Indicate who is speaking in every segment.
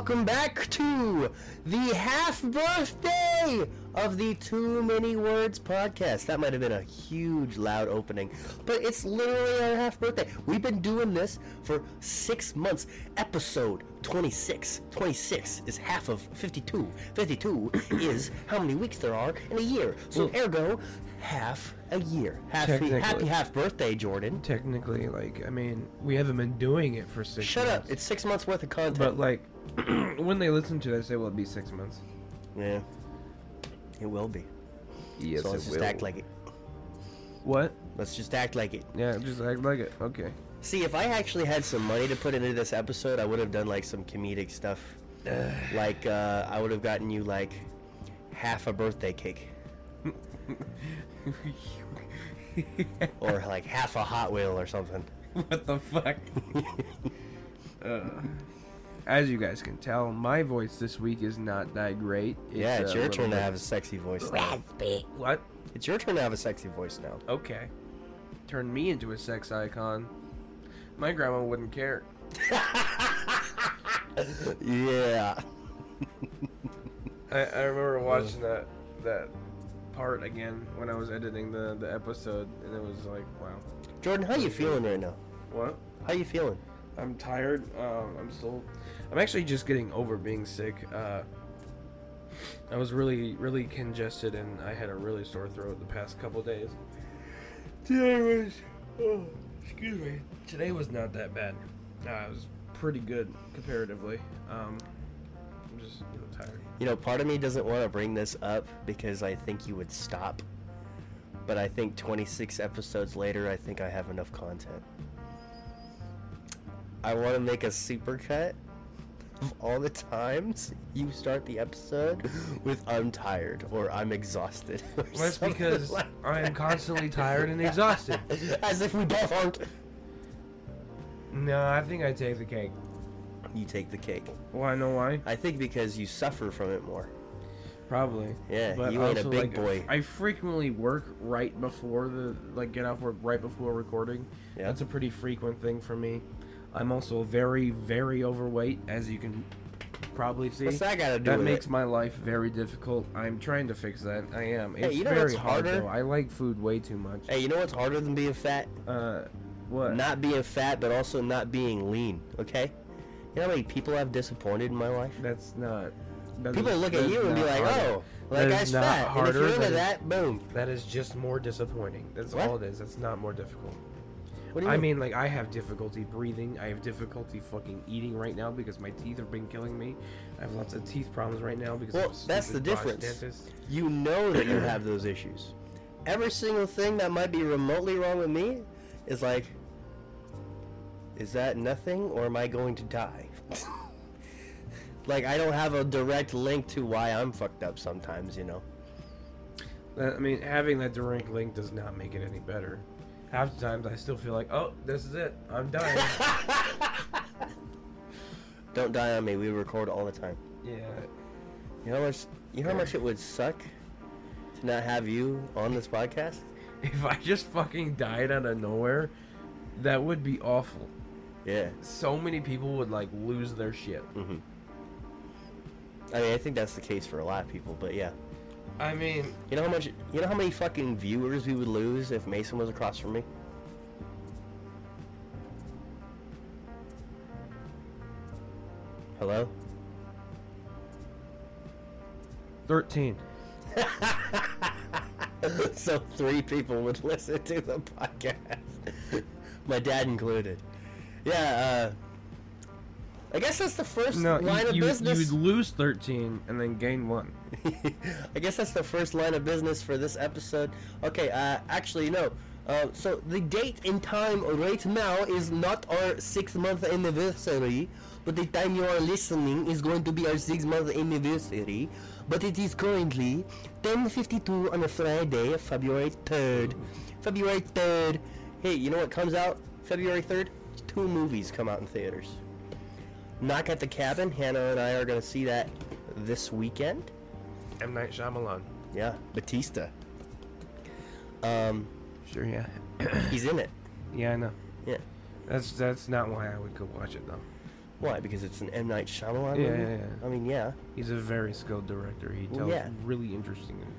Speaker 1: welcome back to the half birthday of the Too Many Words podcast. That might have been a huge, loud opening, but it's literally our half birthday. We've been doing this for six months. Episode 26. 26 is half of 52. 52 is how many weeks there are in a year. So,
Speaker 2: Well-
Speaker 1: ergo, half a year. Happy, happy half birthday, Jordan.
Speaker 2: Technically, like, I mean, we haven't been doing it for six
Speaker 1: Shut up.
Speaker 2: months.
Speaker 1: It's six months worth of content.
Speaker 2: But, like, when they listen to this, it will be six months.
Speaker 1: yeah. It will be.
Speaker 2: Yes,
Speaker 1: so let's just act like it.
Speaker 2: What?
Speaker 1: Let's just act like it.
Speaker 2: Yeah, just act like it. Okay.
Speaker 1: See, if I actually had some money to put into this episode, I would have done like some comedic stuff. like uh, I would have gotten you like half a birthday cake, or like half a Hot Wheel or something.
Speaker 2: what the fuck? uh, as you guys can tell, my voice this week is not that great.
Speaker 1: yeah, it's
Speaker 2: uh,
Speaker 1: your
Speaker 2: little
Speaker 1: turn to have a sexy voice. Now.
Speaker 2: What?
Speaker 1: It's your turn to have a sexy voice now.
Speaker 2: Okay. Turn me into a sex icon. My grandma wouldn't care.
Speaker 1: yeah.
Speaker 2: I, I remember watching that that part again when I was editing the, the episode, and it was like, wow.
Speaker 1: Jordan, how you feeling right now?
Speaker 2: What?
Speaker 1: How you feeling?
Speaker 2: I'm tired. Um, I'm still. I'm actually just getting over being sick. Uh, I was really, really congested, and I had a really sore throat the past couple days. Today was. Oh, excuse me. Today was not that bad. Uh, was pretty good comparatively. Um, I'm just you know, tired.
Speaker 1: You know, part of me doesn't want to bring this up because I think you would stop. But I think 26 episodes later, I think I have enough content. I want to make a supercut of all the times you start the episode with I'm tired or I'm exhausted. or
Speaker 2: Well, that's because
Speaker 1: like
Speaker 2: I am constantly tired and exhausted.
Speaker 1: As if we both aren't.
Speaker 2: No, I think I take the cake.
Speaker 1: You take the cake.
Speaker 2: Well, I know why.
Speaker 1: I think because you suffer from it more.
Speaker 2: Probably.
Speaker 1: Yeah,
Speaker 2: But
Speaker 1: you ain't a big
Speaker 2: like,
Speaker 1: boy.
Speaker 2: I frequently work right before the like get off work right before recording.
Speaker 1: Yeah.
Speaker 2: That's a pretty frequent thing for me. I'm also very very overweight, as you can probably see.
Speaker 1: What's that got to do
Speaker 2: that makes
Speaker 1: it?
Speaker 2: my life very difficult. I'm trying to fix that. I am.
Speaker 1: Hey,
Speaker 2: It's
Speaker 1: you know
Speaker 2: very
Speaker 1: what's
Speaker 2: hard
Speaker 1: harder?
Speaker 2: though. I like food way too much.
Speaker 1: Hey, you know what's harder than being fat?
Speaker 2: Uh, what?
Speaker 1: Not being fat, but also not being lean. Okay. You know how many people I've disappointed in my life?
Speaker 2: That's not. that
Speaker 1: People
Speaker 2: is-
Speaker 1: look at you and be like,
Speaker 2: harder.
Speaker 1: "Oh, that
Speaker 2: That
Speaker 1: guy's fat." And if you're into
Speaker 2: that is-
Speaker 1: that, boom.
Speaker 2: That is just more disappointing. That's
Speaker 1: What?
Speaker 2: all it is. That's not more difficult.
Speaker 1: What do you
Speaker 2: I mean, like, I have difficulty breathing. I have difficulty fucking eating right now because my teeth have been killing me. I have lots of teeth problems right now because
Speaker 1: Well, that's the difference.
Speaker 2: Dentist.
Speaker 1: you know that you have those issues. Every single thing that might be remotely wrong with me is like, is that nothing, or am I going to die? like I don't have a direct link to why I'm fucked up sometimes. You know.
Speaker 2: I mean, having that direct link does not make it any better. Half the times I still feel like, oh, this is it. I'm dying.
Speaker 1: Don't die on me. We record all the time.
Speaker 2: yeah.
Speaker 1: You know how much? You know how much it would suck to not have you on this podcast?
Speaker 2: If I just fucking died out of nowhere, that would be awful.
Speaker 1: Yeah.
Speaker 2: So many people would like lose their shit.
Speaker 1: hmm I mean, I think that's the case for a lot of people, but yeah.
Speaker 2: I mean,
Speaker 1: You know how much? You know how many fucking viewers we would lose if Mason was across from me? Hello.
Speaker 2: 13.
Speaker 1: so three people would listen to the podcast, my dad included. Yeah. uh... I guess that's the first
Speaker 2: No,
Speaker 1: line
Speaker 2: you,
Speaker 1: of
Speaker 2: you,
Speaker 1: business.
Speaker 2: you'd lose 13 and then gain 1.
Speaker 1: I guess that's the first line of business for this episode. Okay, uh, actually, no. Uh, so the date and time right now is not our six month anniversary, but the time you are listening is going to be our six month anniversary. But it is currently 10:52 on a Friday, February 3rd. February 3rd. Hey, you know what comes out February 3rd? Two movies come out in theaters. Knock at the Cabin. Hannah and I are going to see that this weekend.
Speaker 2: M. Night Shyamalan.
Speaker 1: Yeah, Batista. Um,
Speaker 2: Sure, yeah.
Speaker 1: he's in it.
Speaker 2: Yeah, I know.
Speaker 1: Yeah.
Speaker 2: That's that's not why I would go watch it though.
Speaker 1: Why? Because it's an M Night Shyamalan
Speaker 2: Yeah,
Speaker 1: movie.
Speaker 2: yeah, yeah.
Speaker 1: I mean, yeah.
Speaker 2: He's a very skilled director. He tells
Speaker 1: Yeah.
Speaker 2: really interesting and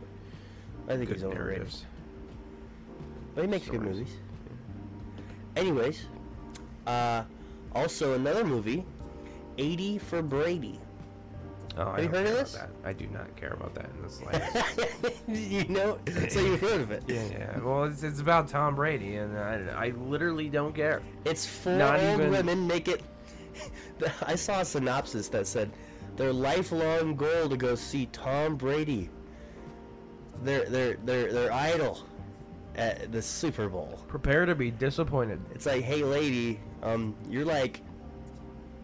Speaker 1: I think
Speaker 2: good
Speaker 1: he's overrated,
Speaker 2: narratives.
Speaker 1: but he makes good
Speaker 2: stories.
Speaker 1: movies. Anyways, uh, also another movie, 80 for Brady.
Speaker 2: Oh, I
Speaker 1: you heard of this?
Speaker 2: That. I do not care about that in the slightest.
Speaker 1: you know, so you've heard of it.
Speaker 2: yeah, yeah. Well, it's, it's about Tom Brady, and I, I literally don't care.
Speaker 1: It's four
Speaker 2: Not
Speaker 1: old
Speaker 2: even-
Speaker 1: women make it. I saw a synopsis that said their lifelong goal to go see Tom Brady, their their their their idol, at the Super Bowl.
Speaker 2: Prepare to be disappointed.
Speaker 1: It's like, hey, lady, um, you're like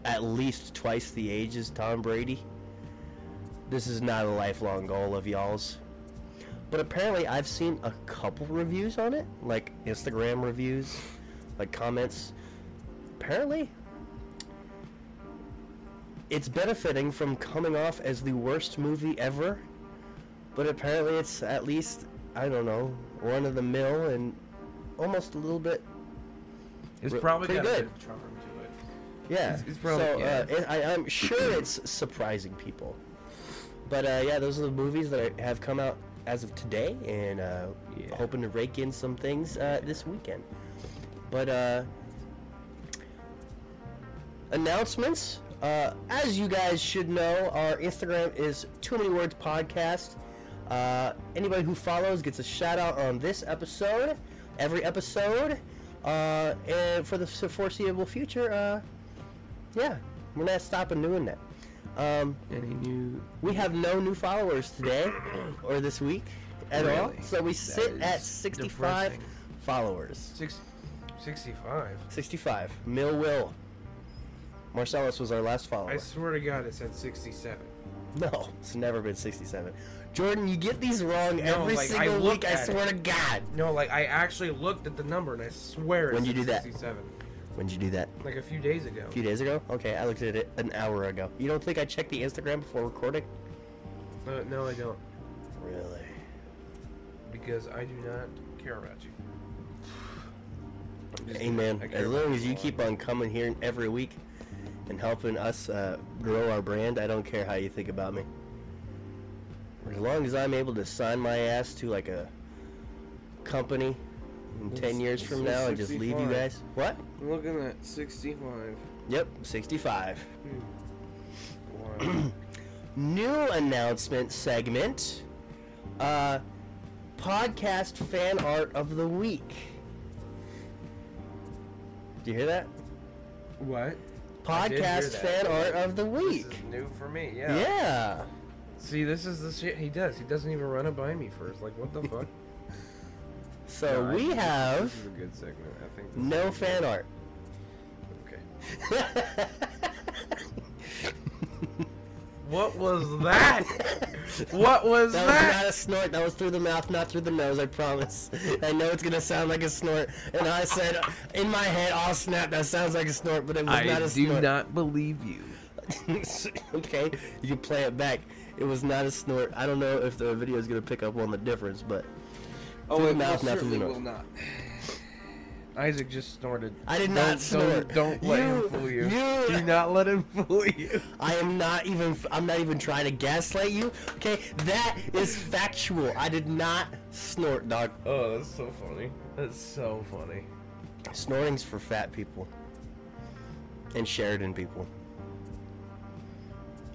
Speaker 1: at least twice the age as Tom Brady. This is not a lifelong goal of y'all's. But apparently, I've seen a couple reviews on it, like Instagram reviews, like comments. Apparently, it's benefiting from coming off as the worst movie ever. But apparently, it's at least, I don't know, run of the mill and almost a little bit
Speaker 2: It's
Speaker 1: Re-
Speaker 2: probably
Speaker 1: pretty good. Yeah.
Speaker 2: It's- it's probably-
Speaker 1: so
Speaker 2: yeah.
Speaker 1: uh, it, I, I'm sure it's surprising people. But uh, yeah, those are the movies that have come out as of today, and uh,
Speaker 2: Yeah.
Speaker 1: hoping to rake in some things uh, this weekend. But uh, announcements. Uh, as you guys should know, our Instagram is Too Many Words Podcast. Uh, anybody who follows gets a shout out on this episode, every episode, uh, and for the foreseeable future. Uh, yeah, we're not stopping doing that. Um,
Speaker 2: Any new?
Speaker 1: we have no new followers today or this week at all, so we
Speaker 2: That
Speaker 1: sit at 65
Speaker 2: depressing.
Speaker 1: followers.
Speaker 2: Six, 65.
Speaker 1: 65. Mill Will. Marcellus was our last follower.
Speaker 2: I swear to God, it said 67.
Speaker 1: No, it's never been 67. Jordan, you get these wrong
Speaker 2: No,
Speaker 1: every
Speaker 2: like,
Speaker 1: single
Speaker 2: looked
Speaker 1: week. I
Speaker 2: at it.
Speaker 1: swear to God.
Speaker 2: No, like I actually looked at the number and I swear
Speaker 1: When
Speaker 2: it's
Speaker 1: you do that?
Speaker 2: 67.
Speaker 1: When did you do that?
Speaker 2: Like a few days ago.
Speaker 1: A few days ago? Okay, I looked at it an hour ago. You don't think I checked the Instagram before recording?
Speaker 2: Uh, no, I don't.
Speaker 1: Really?
Speaker 2: Because I do not care about you. I'm just
Speaker 1: Amen.
Speaker 2: kidding. I care
Speaker 1: As long as
Speaker 2: you
Speaker 1: you keep on coming here every week and helping us uh, grow our brand, I don't care how you think about me. As long as I'm able to sign my ass to like a company in
Speaker 2: It's-
Speaker 1: 10 years from now and just leave you guys. What?
Speaker 2: I'm looking at 65.
Speaker 1: Yep, 65.
Speaker 2: Wow.
Speaker 1: New announcement segment. Uh, podcast fan art of the week. Do you hear that?
Speaker 2: what? I did hear
Speaker 1: Podcast fan art of the
Speaker 2: This
Speaker 1: week.
Speaker 2: is new for me. Yeah.
Speaker 1: Yeah.
Speaker 2: See, this is the shit he does. He doesn't even run it by me first. Like, what the fuck?
Speaker 1: So
Speaker 2: No,
Speaker 1: we
Speaker 2: think
Speaker 1: have
Speaker 2: This is a good segment. I think. this
Speaker 1: no
Speaker 2: is-
Speaker 1: fan art.
Speaker 2: Okay. What was that? what was
Speaker 1: That
Speaker 2: that?
Speaker 1: was not a snort. That was through the mouth, not through the nose. I promise. I know it's gonna sound like a snort, and I said in my head, "Oh snap! That sounds like a snort," but it was not a snort.
Speaker 2: I do not believe you.
Speaker 1: okay, you can play it back. It was not a snort. I don't know if the video is gonna pick up on the difference, but
Speaker 2: Oh, it
Speaker 1: mouth, not through the
Speaker 2: certainly
Speaker 1: nose.
Speaker 2: will not. Isaac just snorted.
Speaker 1: I did
Speaker 2: Don't-
Speaker 1: not
Speaker 2: don't,
Speaker 1: snort.
Speaker 2: Don't let
Speaker 1: You-
Speaker 2: him fool you.
Speaker 1: you-
Speaker 2: Do not let him fool you.
Speaker 1: I am not even. I'm not even trying to gaslight you. Okay, that is factual. I did not snort, dog.
Speaker 2: Oh, that's so funny. That's so funny.
Speaker 1: Snorting's for fat people and Sheridan people.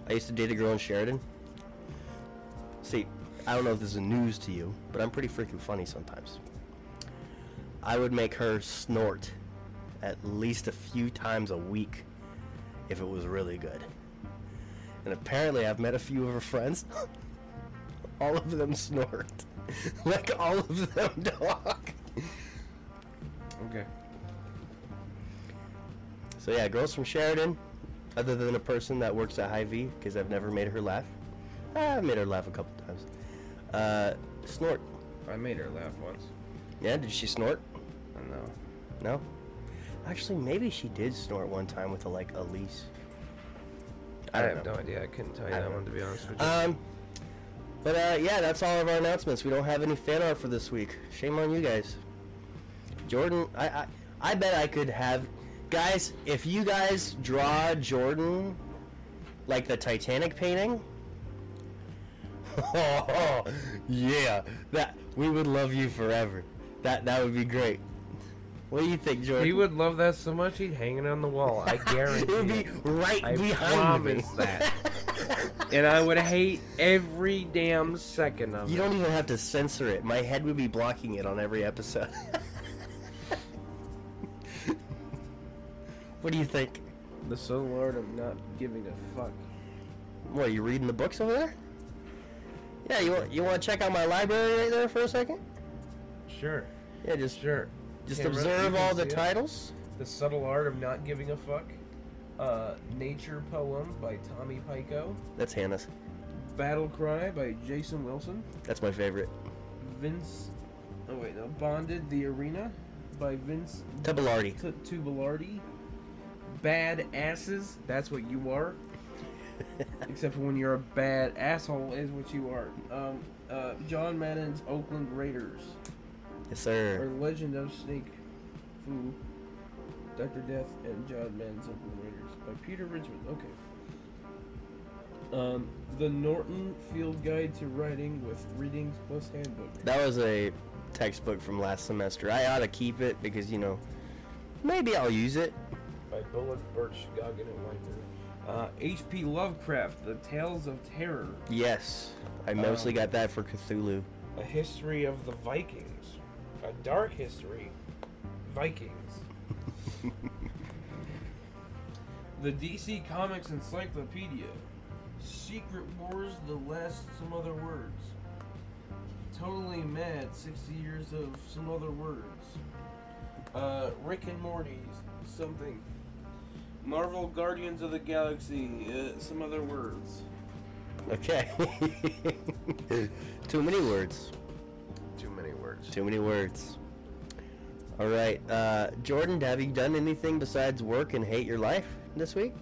Speaker 1: I used to date a girl in Sheridan. See, I don't know if this is news to you, but I'm pretty freaking funny sometimes. I would make her snort at least a few times a week if it was really good. And apparently, I've met a few of her friends. all of them snort. like all of them talk.
Speaker 2: Okay.
Speaker 1: So yeah, girls from Sheridan, other than a person that works at Hy-Vee, because I've never made her laugh. I've made her laugh a couple. Uh, snort.
Speaker 2: I made her laugh once.
Speaker 1: Yeah, did she snort?
Speaker 2: No.
Speaker 1: No. Actually, maybe she did snort one time with a like Elise.
Speaker 2: I,
Speaker 1: don't
Speaker 2: have
Speaker 1: know.
Speaker 2: no idea. I couldn't tell you
Speaker 1: I
Speaker 2: that one to be honest with you.
Speaker 1: Um, but uh, yeah, that's all of our announcements. We don't have any fan art for this week. Shame on you guys. Jordan, I I, I bet I could have Guys, if you guys draw Jordan like the Titanic painting, yeah, that we would love you forever. That that would be great. What do you think, Jordan?
Speaker 2: He would love that so much he'd hang it on the wall. I guarantee.
Speaker 1: it would be
Speaker 2: it.
Speaker 1: right
Speaker 2: I
Speaker 1: behind me.
Speaker 2: promise that. and I would hate every damn second of
Speaker 1: You
Speaker 2: it.
Speaker 1: You don't even have to censor it. My head would be blocking it on every episode. what do you think?
Speaker 2: The subtle art of not giving a fuck.
Speaker 1: What, are you reading the books over there? Yeah, you want you want to check out my library right there for a second?
Speaker 2: Sure,
Speaker 1: Yeah, just
Speaker 2: sure.
Speaker 1: just
Speaker 2: Camera,
Speaker 1: observe all the
Speaker 2: see it.
Speaker 1: titles.
Speaker 2: The subtle art of not giving a fuck. Uh, Nature Poem by Tommy Pico.
Speaker 1: That's Hannah's.
Speaker 2: Battle Cry by Jason Wilson.
Speaker 1: That's my favorite.
Speaker 2: Vince. Oh wait, no. Bonded the Arena by Vince
Speaker 1: Tubelardi.
Speaker 2: Tubelardi. Bad asses. That's what you are. Except for when you're a bad asshole, is what you are. Um, uh, John Madden's Oakland Raiders.
Speaker 1: yes,
Speaker 2: Or
Speaker 1: sir.
Speaker 2: Legend of Snake Foo. Dr. Death and John Madden's Oakland Raiders by Peter Richmond. Okay. Um, the Norton Field Guide to Writing with readings plus handbook.
Speaker 1: That was a textbook from last semester. I ought to keep it because you know, maybe I'll use it.
Speaker 2: by Bullock, Birch, Goggin, and Weimer. Uh, H.P. Lovecraft, The Tales of Terror,
Speaker 1: Yes, I mostly
Speaker 2: Um,
Speaker 1: got that for Cthulhu.
Speaker 2: A History of the Vikings, A Dark History, Vikings. the DC Comics Encyclopedia, Secret Wars, The Last Some Other Words, Totally Mad, 60 Years of Some Other Words, uh, Rick and Morty's, something. Marvel Guardians of the Galaxy, uh, some other words.
Speaker 1: Okay. Too many words.
Speaker 2: Too many words.
Speaker 1: Too many words. All right, uh, Jordan, have you done anything besides work and hate your life this week?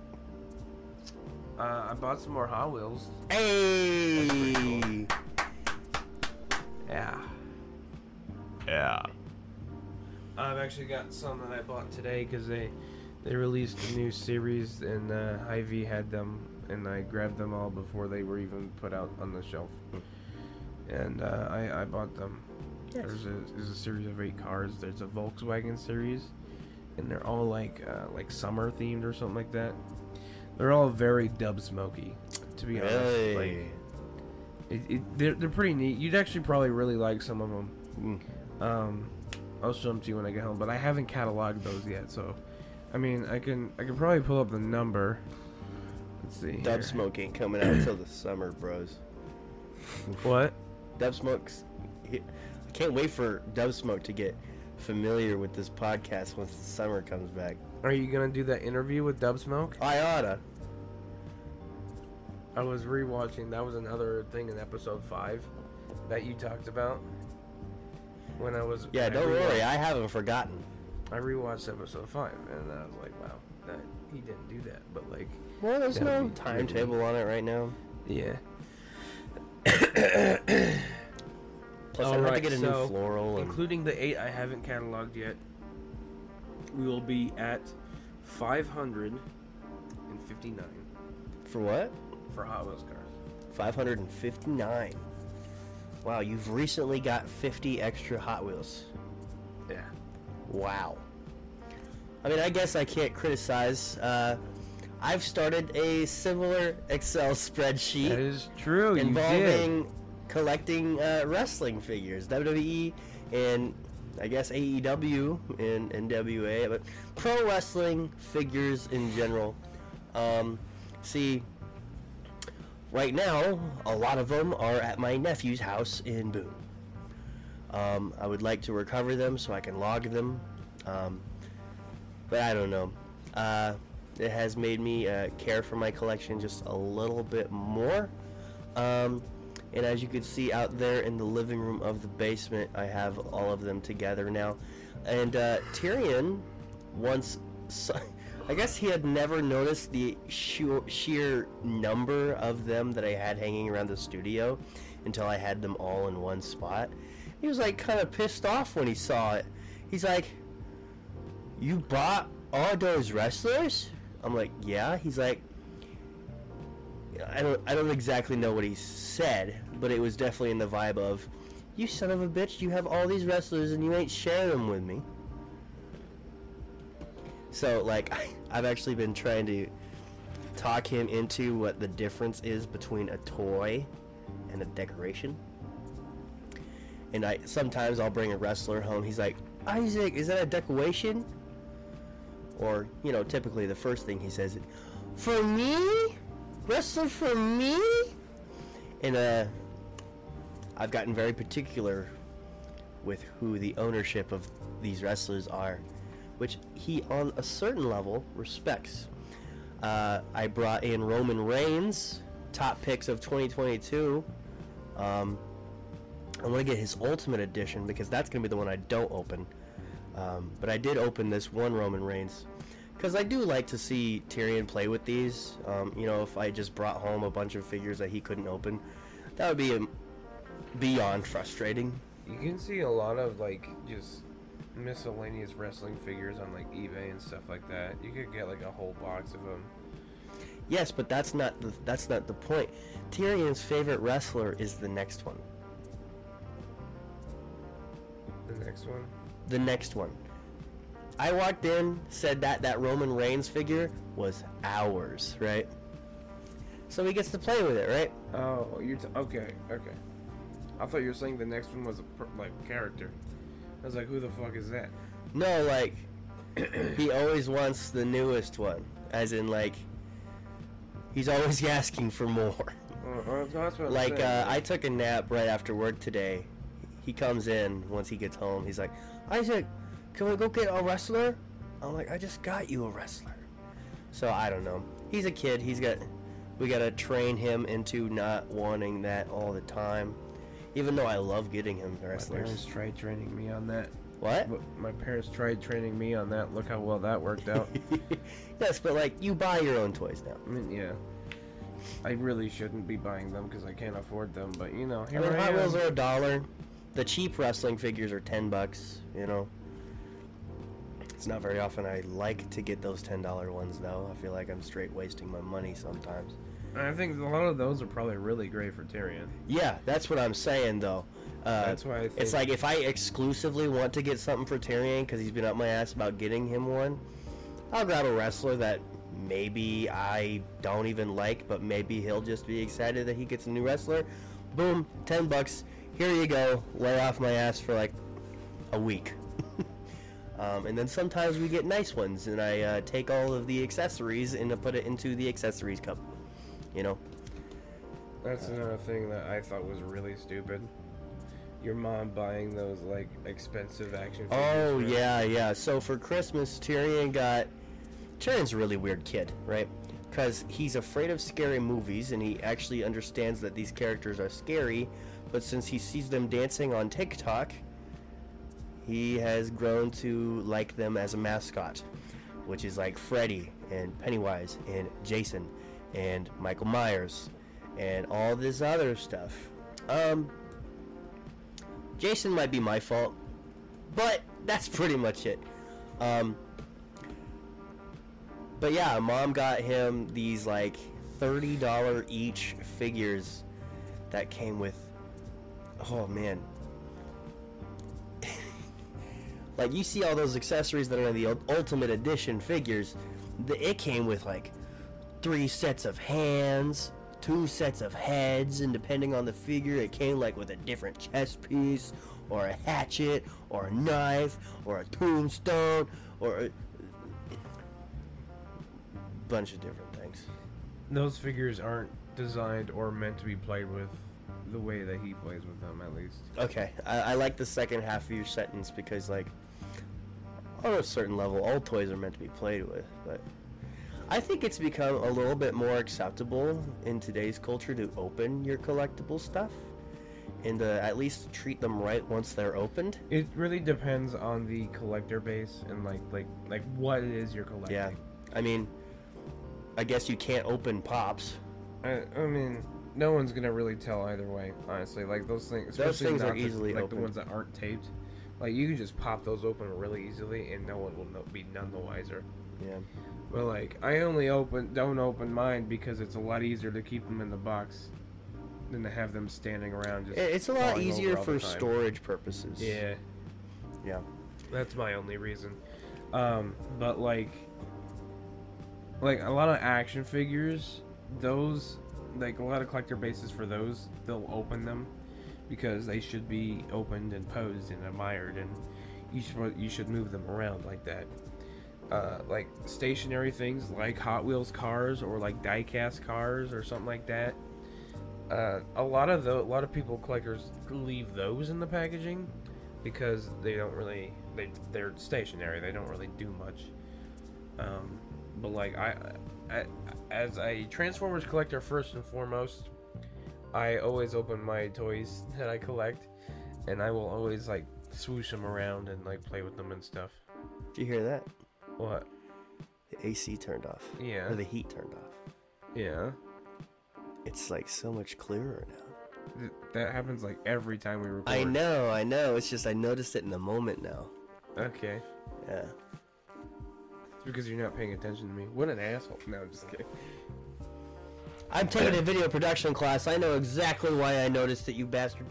Speaker 2: Uh, I bought some more Hot Wheels.
Speaker 1: Hey!
Speaker 2: Yeah.
Speaker 1: Yeah.
Speaker 2: I've actually got some that I bought today because they they released a new series and uh, Hy-Vee had them and I grabbed them all before they were even put out on the shelf. And uh, I, I bought them.
Speaker 1: Yes.
Speaker 2: There's a there's a series of eight cars. There's a Volkswagen series, and they're all like uh, like summer themed or something like that. They're all very dub smoky, to be honest.
Speaker 1: Really?
Speaker 2: Like, it, it, they're they're pretty neat. You'd actually probably really like some of them.
Speaker 1: Mm.
Speaker 2: Um, I'll show them to you when I get home, but I haven't cataloged those yet. So, I mean, I can I can probably pull up the number. Let's see.
Speaker 1: Dub
Speaker 2: here.
Speaker 1: Smoke ain't coming out until the summer, bros.
Speaker 2: What?
Speaker 1: Dub Smoke's. I can't wait for Dub Smoke to get familiar with this podcast once the summer comes back.
Speaker 2: Are you gonna do that interview with Dub Smoke?
Speaker 1: I oughta.
Speaker 2: I was rewatching. That was another thing in episode five that you talked about. When I was
Speaker 1: Yeah, don't worry, I haven't forgotten.
Speaker 2: I rewatched episode five, and I was like, wow, that he didn't do that. But like,
Speaker 1: Well, there's no timetable on it right now.
Speaker 2: yeah.
Speaker 1: Plus, I have to get a
Speaker 2: so,
Speaker 1: new floral. And...
Speaker 2: Including the eight I haven't cataloged yet, we will be at 559
Speaker 1: For what?
Speaker 2: for Hot Wheels cars.
Speaker 1: 559. Wow, you've recently got 50 extra Hot Wheels. Wow. I mean, I guess I can't criticize. Uh, I've started a similar Excel spreadsheet
Speaker 2: That is true. You did.
Speaker 1: involving collecting uh, wrestling figures, WWE and I guess AEW and NWA, but pro wrestling figures in general. Um, see, right now, a lot of them are at my nephew's house in Boone. Um, I would like to recover them so I can log them, um, but I don't know. Uh, it has made me uh, care for my collection just a little bit more. Um, and as you can see out there in the living room of the basement, I have all of them together now. And uh, Tyrion once, saw, I guess he had never noticed the sheer number of them that I had hanging around the studio until I had them all in one spot. He was like kind of pissed off when he saw it. He's like, "You bought all those wrestlers? I'm like, yeah. He's like, I don't, I don't exactly know what he said, but it was definitely in the vibe of, you son of a bitch, you have all these wrestlers and you ain't sharing them with me. So like, I've actually been trying to talk him into what the difference is between a toy and a decoration. And I sometimes I'll bring a wrestler home. He's like, Isaac, is that a decoration? Or you know, typically the first thing he says, for me, wrestler for me. And uh, I've gotten very particular with who the ownership of these wrestlers are, which he on a certain level respects. Uh, I brought in Roman Reigns, top picks of 2022. Um, I want to get his Ultimate Edition because that's going to be the one I don't open. Um, but I did open this one Roman Reigns because I do like to see Tyrion play with these. Um, you know, if I just brought home a bunch of figures that he couldn't open, that would be um, beyond frustrating.
Speaker 2: You can see a lot of like just miscellaneous wrestling figures on like eBay and stuff like that. You could get like a whole box of them.
Speaker 1: Yes, but that's not the, that's not the point. Tyrion's favorite wrestler is the next one.
Speaker 2: The next one.
Speaker 1: The next one. I walked in, said that that Roman Reigns figure was ours, right? So he gets to play with it, right?
Speaker 2: Oh, you're t- okay, okay. I thought you were saying the next one was a per- like character. I was like, who the fuck is that?
Speaker 1: No, like he always wants the newest one, as in like he's always asking for more.
Speaker 2: Uh, uh, I'm
Speaker 1: like uh, I took a nap right after work today. He comes in once he gets home. He's like, Isaac, can we go get a wrestler? I'm like, I just got you a wrestler. So I don't know. He's a kid. He's got. We gotta train him into not wanting that all the time. Even though I love getting him wrestlers.
Speaker 2: my parents tried training me on that.
Speaker 1: What?
Speaker 2: My parents tried training me on that. Look how well that worked out.
Speaker 1: yes, but like you buy your own toys now.
Speaker 2: I mean, yeah. I really shouldn't be buying them because I can't afford them, but you know,
Speaker 1: I mean,
Speaker 2: I,
Speaker 1: Hot Wheels are a dollar. The cheap wrestling figures are ten bucks. You know. It's not very often I like to get those ten dollar ones though. I feel like I'm straight wasting my money sometimes.
Speaker 2: I think a lot of those are probably really great for Tyrion.
Speaker 1: Yeah, that's what I'm saying though. Uh,
Speaker 2: That's why I think
Speaker 1: It's like if I exclusively want to get something for Tyrion because he's been up my ass about getting him one, I'll grab a wrestler that maybe I don't even like, but maybe he'll just be excited that he gets a new wrestler. Boom, ten bucks. Here you go. Lay off my ass for like a week. um, and then sometimes we get nice ones, and I uh, take all of the accessories and I put it into the accessories cup. You know.
Speaker 2: That's another thing that I thought was really stupid. Your mom buying those like expensive action figures.
Speaker 1: Oh
Speaker 2: for-
Speaker 1: yeah, yeah. So for Christmas, Tyrion got. Tyrion's a really weird kid, right? Because he's afraid of scary movies, and he actually understands that these characters are scary. But since he sees them dancing on TikTok, he has grown to like them as a mascot, which is like Freddy and Pennywise and Jason and Michael Myers and all this other stuff. Um, Jason might be my fault, but that's pretty much it. Um, but yeah, mom got him these like thirty dollar each figures that came with. Oh man. like you see all those accessories that are in the ultimate edition figures, the, it came with like three sets of hands, two sets of heads, and depending on the figure, it came like with a different chest piece, or a hatchet, or a knife, or a tombstone, or a bunch of different things.
Speaker 2: Those figures aren't designed or meant to be played with the way that he plays with them, at least.
Speaker 1: Okay, I, I like the second half of your sentence because, like, on a certain level, all toys are meant to be played with, but I think it's become a little bit more acceptable in today's culture to open your collectible stuff and to at least treat them right once they're opened.
Speaker 2: It really depends on the collector base and like like like what it is you're collecting.
Speaker 1: Yeah, I mean, I guess you can't open pops.
Speaker 2: I, I mean, no one's gonna really tell either way, honestly. Like those things,
Speaker 1: Those
Speaker 2: especially
Speaker 1: things are
Speaker 2: not the-
Speaker 1: easily
Speaker 2: like
Speaker 1: opened.
Speaker 2: the ones that aren't taped. Like you can just pop those open really easily, and no one will no, be none the wiser.
Speaker 1: Yeah.
Speaker 2: But like, I only open don't open mine because it's a lot easier to keep them in the box than to have them standing around. Just
Speaker 1: It's a lot easier
Speaker 2: over all the
Speaker 1: for storage purposes.
Speaker 2: Yeah,
Speaker 1: Yeah.
Speaker 2: that's my only reason. Um, but like, like a lot of action figures, those like a lot of collector bases for those, they'll open them because they should be opened and posed and admired, and you should you should move them around like that. Uh, like stationary things like Hot Wheels cars or like diecast cars or something like that. Uh, a lot of the a lot of people collectors leave those in the packaging because they don't really they they're stationary. They don't really do much. Um, but like I, I, as a Transformers collector first and foremost, I always open my toys that I collect, and I will always like swoosh them around and like play with them and stuff.
Speaker 1: Did you hear that?
Speaker 2: What?
Speaker 1: The AC turned off.
Speaker 2: Yeah.
Speaker 1: Or the heat turned off.
Speaker 2: Yeah.
Speaker 1: It's like so much clearer now.
Speaker 2: Th- that happens like every time we record.
Speaker 1: I know, I know. It's just I noticed it in the moment now.
Speaker 2: Okay.
Speaker 1: Yeah.
Speaker 2: It's because you're not paying attention to me. What an asshole. No, I'm just kidding.
Speaker 1: I'm taking a video production class. I know exactly why I noticed it, you bastard.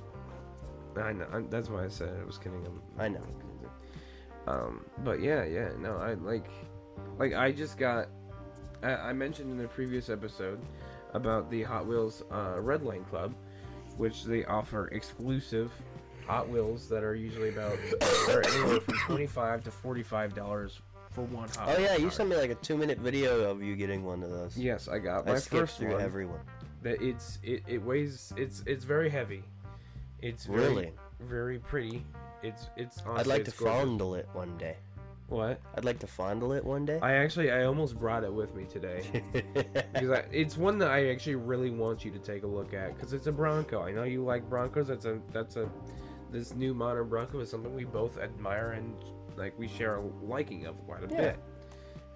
Speaker 2: I know. I'm, that's why I said I was kidding. I'm,
Speaker 1: I know.
Speaker 2: Um, but yeah, yeah, no, I like, like I just got, I, I mentioned in the previous episode about the Hot Wheels uh, Red Line Club, which they offer exclusive Hot Wheels that are usually about they're anywhere from twenty five to forty five dollars for one Hot
Speaker 1: Oh
Speaker 2: Wheels
Speaker 1: yeah, you sent me like a two minute video of you getting one of those.
Speaker 2: Yes, I got
Speaker 1: I
Speaker 2: my
Speaker 1: skipped
Speaker 2: first
Speaker 1: through
Speaker 2: one.
Speaker 1: everyone.
Speaker 2: That it's it, it weighs it's it's very heavy. It's very,
Speaker 1: Really?
Speaker 2: very pretty. It's it's.
Speaker 1: Honestly, I'd
Speaker 2: honestly,
Speaker 1: like to
Speaker 2: gorgeous.
Speaker 1: fondle it one day.
Speaker 2: What?
Speaker 1: I'd like to fondle it one day.
Speaker 2: I actually I almost brought it with me today. because I, it's one that I actually really want you to take a look at because it's a Bronco. I know you like Broncos. That's a that's a this new modern Bronco is something we both admire and like we share a liking of quite a
Speaker 1: Yeah.
Speaker 2: bit.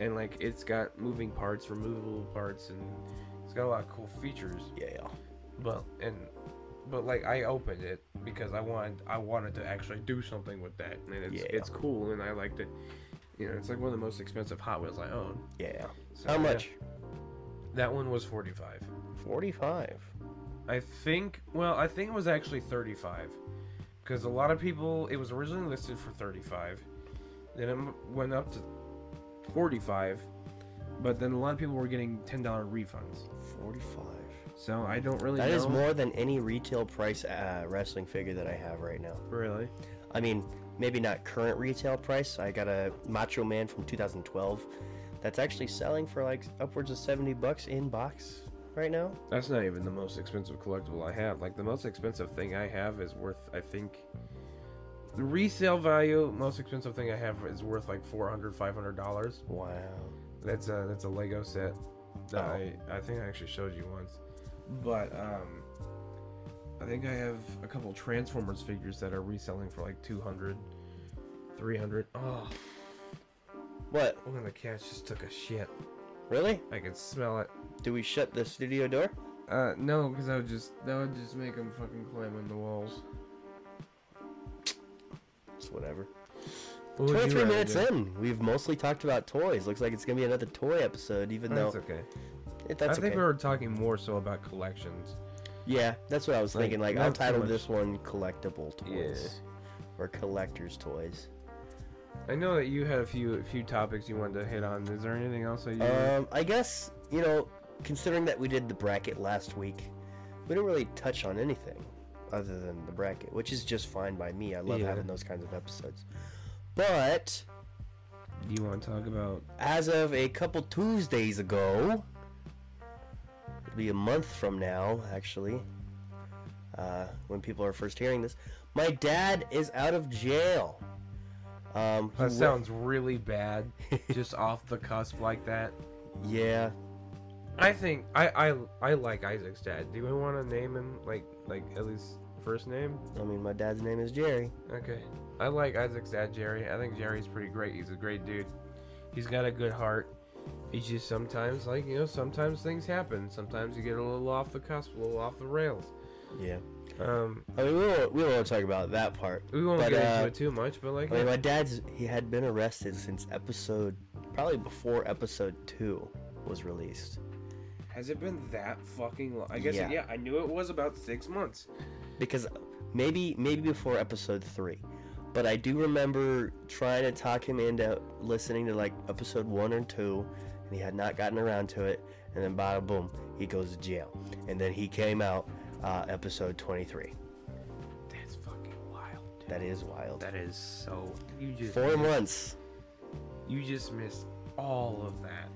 Speaker 2: And like it's got moving parts, removable parts, and it's got a lot of cool features.
Speaker 1: yeah.
Speaker 2: But and but like I opened it because I wanted I wanted to actually do something with that, and it's
Speaker 1: Yeah.
Speaker 2: it's cool, and I liked it. You know, it's like one of the most expensive Hot Wheels I own.
Speaker 1: Yeah.
Speaker 2: So,
Speaker 1: How
Speaker 2: yeah.
Speaker 1: much?
Speaker 2: That one was forty five.
Speaker 1: Forty-five.
Speaker 2: I think. Well, I think it was actually 35, because a lot of people. It was originally listed for 35, then it went up to 45, but then a lot of people were getting $10 refunds.
Speaker 1: Forty-five.
Speaker 2: So I don't really.
Speaker 1: That
Speaker 2: know.
Speaker 1: is more than any retail price uh, wrestling figure that I have right now.
Speaker 2: Really?
Speaker 1: I mean, maybe not current retail price. I got a Macho Man from 2012 that's actually selling for like upwards of 70 bucks in box right now.
Speaker 2: That's not even the most expensive collectible I have. Like the most expensive thing I have is worth, I think. The resale value, most expensive thing I have is worth like 400 $500.
Speaker 1: Wow.
Speaker 2: That's a that's a Lego set that
Speaker 1: Oh.
Speaker 2: I I think I actually showed you once. But um I think I have a couple Transformers figures that are reselling for like 200 300. Oh,
Speaker 1: What?
Speaker 2: one of the cats just took a shit.
Speaker 1: Really?
Speaker 2: I can smell it.
Speaker 1: Do we shut the studio door?
Speaker 2: Uh no, cuz that would just that would just make them fucking climb on the walls.
Speaker 1: It's whatever.
Speaker 2: What
Speaker 1: 23 minutes
Speaker 2: do?
Speaker 1: in. We've mostly talked about toys. Looks like it's going to be another toy episode, even
Speaker 2: That's
Speaker 1: though
Speaker 2: okay.
Speaker 1: it, that's
Speaker 2: I think
Speaker 1: okay.
Speaker 2: we were talking more so about collections.
Speaker 1: Yeah, that's what I was
Speaker 2: Like,
Speaker 1: thinking. Like, I'll title
Speaker 2: much-
Speaker 1: this one Collectible Toys. Or Collector's Toys.
Speaker 2: I know that you had a few a few topics you wanted to hit on. Is there anything else that you
Speaker 1: Um, I guess you know, considering that we did the bracket last week, we didn't really touch on anything other than the bracket, which is just fine by me. I love
Speaker 2: Yeah.
Speaker 1: having those kinds of episodes. But
Speaker 2: do you want to talk about?
Speaker 1: as of a couple Tuesdays ago, it'll be a month from now, actually, uh, when people are first hearing this, my dad is out of jail. Um,
Speaker 2: That
Speaker 1: wa-
Speaker 2: sounds really bad, just off the cusp like that.
Speaker 1: yeah.
Speaker 2: I think I I, I like Isaac's dad. Do we want to name him like like at least first name?
Speaker 1: I mean, my dad's name is Jerry.
Speaker 2: Okay. I like Isaac's dad, Jerry. I think Jerry's pretty great. He's a great dude. He's got a good heart. He's just sometimes like you know sometimes things happen. Sometimes you get a little off the cusp, a little off the rails.
Speaker 1: Yeah.
Speaker 2: Um,
Speaker 1: I mean, we won't, we won't talk about that part.
Speaker 2: we won't
Speaker 1: But,
Speaker 2: get
Speaker 1: uh,
Speaker 2: into it too much, but like,
Speaker 1: I mean, my dad's he had been arrested since episode, probably before episode two was released.
Speaker 2: has it been that fucking long? I guess
Speaker 1: Yeah.
Speaker 2: yeah. I knew it was about six months.
Speaker 1: Because maybe maybe before episode three but i do remember trying to talk him into listening to like episode one or two and he had not gotten around to it and then bada boom he goes to jail and then he came out uh, episode 23
Speaker 2: That's fucking wild. Dude.
Speaker 1: that is wild
Speaker 2: That is so. You just
Speaker 1: four
Speaker 2: missed-
Speaker 1: months
Speaker 2: You just missed all of that.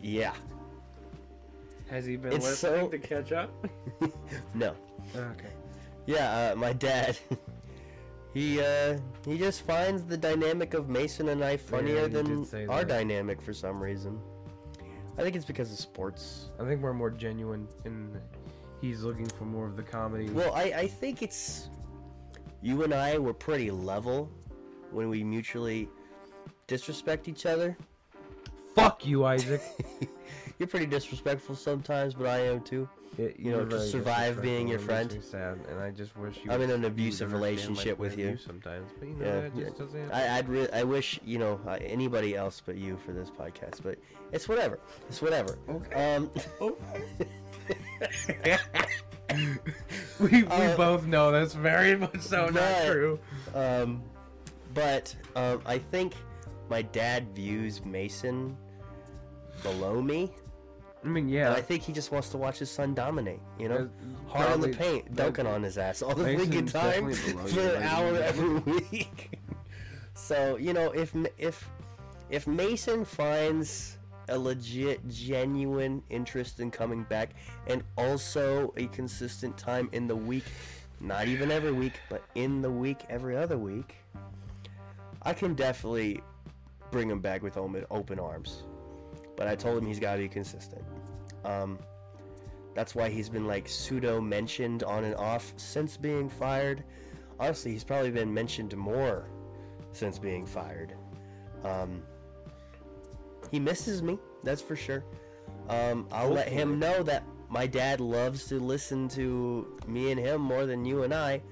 Speaker 1: yeah
Speaker 2: Has he been
Speaker 1: It's
Speaker 2: listening
Speaker 1: so-
Speaker 2: to catch up?
Speaker 1: no
Speaker 2: okay.
Speaker 1: Yeah uh, my dad he uh he just finds the dynamic of mason and i funnier
Speaker 2: you
Speaker 1: than our
Speaker 2: that.
Speaker 1: dynamic for some reason i think it's because of sports
Speaker 2: I think we're more genuine, and he's looking for more of the comedy.
Speaker 1: Well, I, I think it's you and I were pretty level when we mutually disrespect each other.
Speaker 2: Fuck you, Isaac.
Speaker 1: You're pretty disrespectful sometimes, but I am too.
Speaker 2: It-
Speaker 1: You know, to
Speaker 2: very
Speaker 1: survive being your
Speaker 2: friend. and makes me sad, and I just wish you.
Speaker 1: I'm in an abusive relationship with you.
Speaker 2: sometimes, but you know
Speaker 1: Yeah,
Speaker 2: just doesn't.
Speaker 1: I, I'd re- I wish you know uh, anybody else but you for this podcast, but it's whatever. It's whatever.
Speaker 2: Okay.
Speaker 1: Um,
Speaker 2: we we
Speaker 1: Uh,
Speaker 2: both know that's very much so not true.
Speaker 1: um, but um, I think my dad views Mason below me.
Speaker 2: I mean,
Speaker 1: And
Speaker 2: yeah.
Speaker 1: I think he just wants to watch his son dominate. You know, hard on the paint, dunking on his ass all the freaking time for an hour every week. so you know, if if if Mason finds a legit, genuine interest in coming back, and also a consistent time in the week, not even every week, but in the week, every other week, I can definitely bring him back with open arms. But I told him he's got to be consistent. Um, that's why he's been like pseudo mentioned on and off since being fired. Honestly, he's probably been mentioned more since being fired. Um, he misses me, that's for sure. Um, I'll let him know that my dad loves to listen to me and him more than you and I,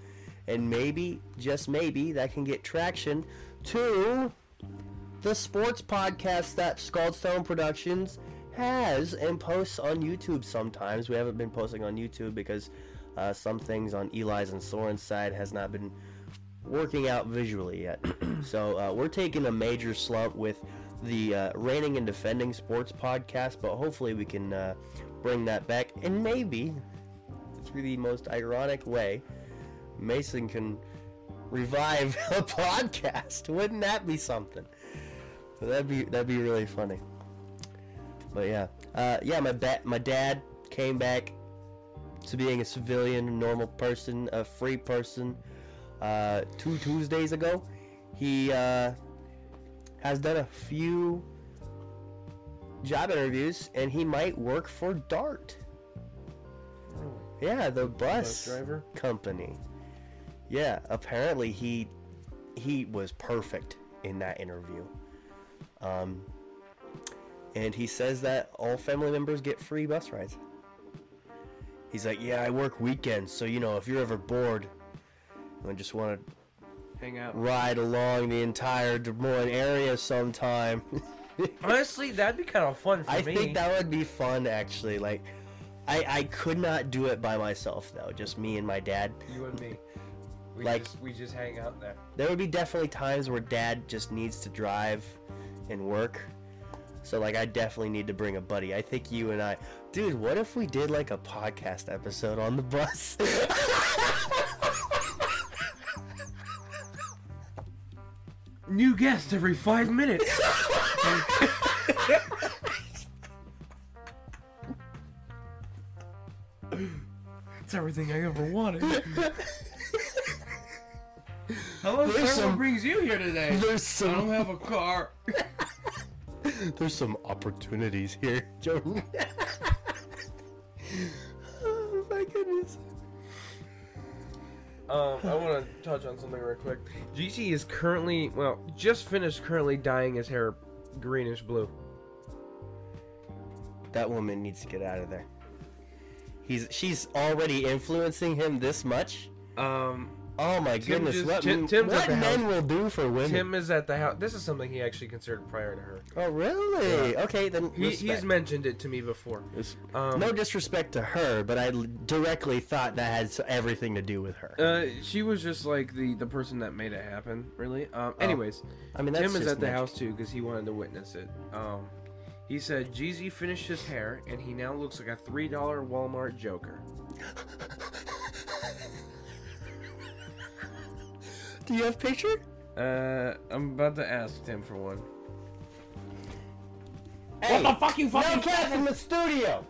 Speaker 1: and maybe, just maybe, that can get traction to the sports podcast that Scaldstone Productions has and posts on YouTube sometimes. We haven't been posting on YouTube because uh, some things on Eli's and Soren's side has not been working out visually yet. so uh, we're taking a major slump with the uh, reigning and defending sports podcast, but hopefully we can uh, bring that back and maybe through the most ironic way, Mason can revive a podcast. Wouldn't that be something? That'd be that'd be really funny. But yeah, uh, yeah, my ba- my dad came back to being a civilian, normal person, a free person. Uh, two Tuesdays ago, he uh, has done a few job interviews, and he might work for Dart. Yeah, the bus,
Speaker 2: Bus driver?
Speaker 1: company. Yeah, apparently he he was perfect in that interview. Um, and he says that all family members get free bus rides. He's like, yeah, I work weekends, so you know, if you're ever bored and just want to
Speaker 2: Hang out.
Speaker 1: ride along the entire Des Moines area sometime,
Speaker 2: Honestly, that'd be kind of fun for
Speaker 1: I
Speaker 2: me.
Speaker 1: think that would be fun. Actually, like, I I could not do it by myself though, just me and my dad.
Speaker 2: you and me. We
Speaker 1: Like-
Speaker 2: just, we just hang out there.
Speaker 1: There would be definitely times where dad just needs to drive and work. So like I definitely need to bring a buddy. I think you and I Dude, what if we did like a podcast episode on the bus?
Speaker 2: New guest every five minutes. it's everything I ever wanted. Hello,
Speaker 1: There's
Speaker 2: sir.
Speaker 1: some-
Speaker 2: What brings you here today?
Speaker 1: There's
Speaker 2: I don't have a car.
Speaker 1: there's some opportunities here, Jordan. oh my goodness.
Speaker 2: Um, I want to touch on something real quick. GC is currently, well, just finished currently dyeing his hair greenish blue.
Speaker 1: That woman needs to get out of there. He's she's already influencing him this much.
Speaker 2: Um,
Speaker 1: Oh my
Speaker 2: Tim
Speaker 1: goodness!
Speaker 2: just-
Speaker 1: what
Speaker 2: Tim- Tim's
Speaker 1: what men will do for women?
Speaker 2: Tim is at the house. This is something he actually considered prior to her.
Speaker 1: oh really?
Speaker 2: Yeah.
Speaker 1: Okay, then
Speaker 2: He, he's mentioned it to me before. Um,
Speaker 1: no disrespect to her, but I directly thought that had everything to do with her.
Speaker 2: Uh, she was just like the the person that made it happen. Really. Um. Anyways,
Speaker 1: I mean, that's
Speaker 2: Tim is at the house too because he wanted to witness it. Um, he said Jeezy finished his hair and he now looks like a three dollar Walmart Joker.
Speaker 1: Do you have picture?
Speaker 2: Uh, I'm about to ask Tim for one.
Speaker 1: Hey,
Speaker 2: the fuck you fucking
Speaker 1: no
Speaker 2: fucking
Speaker 1: cats in the studio.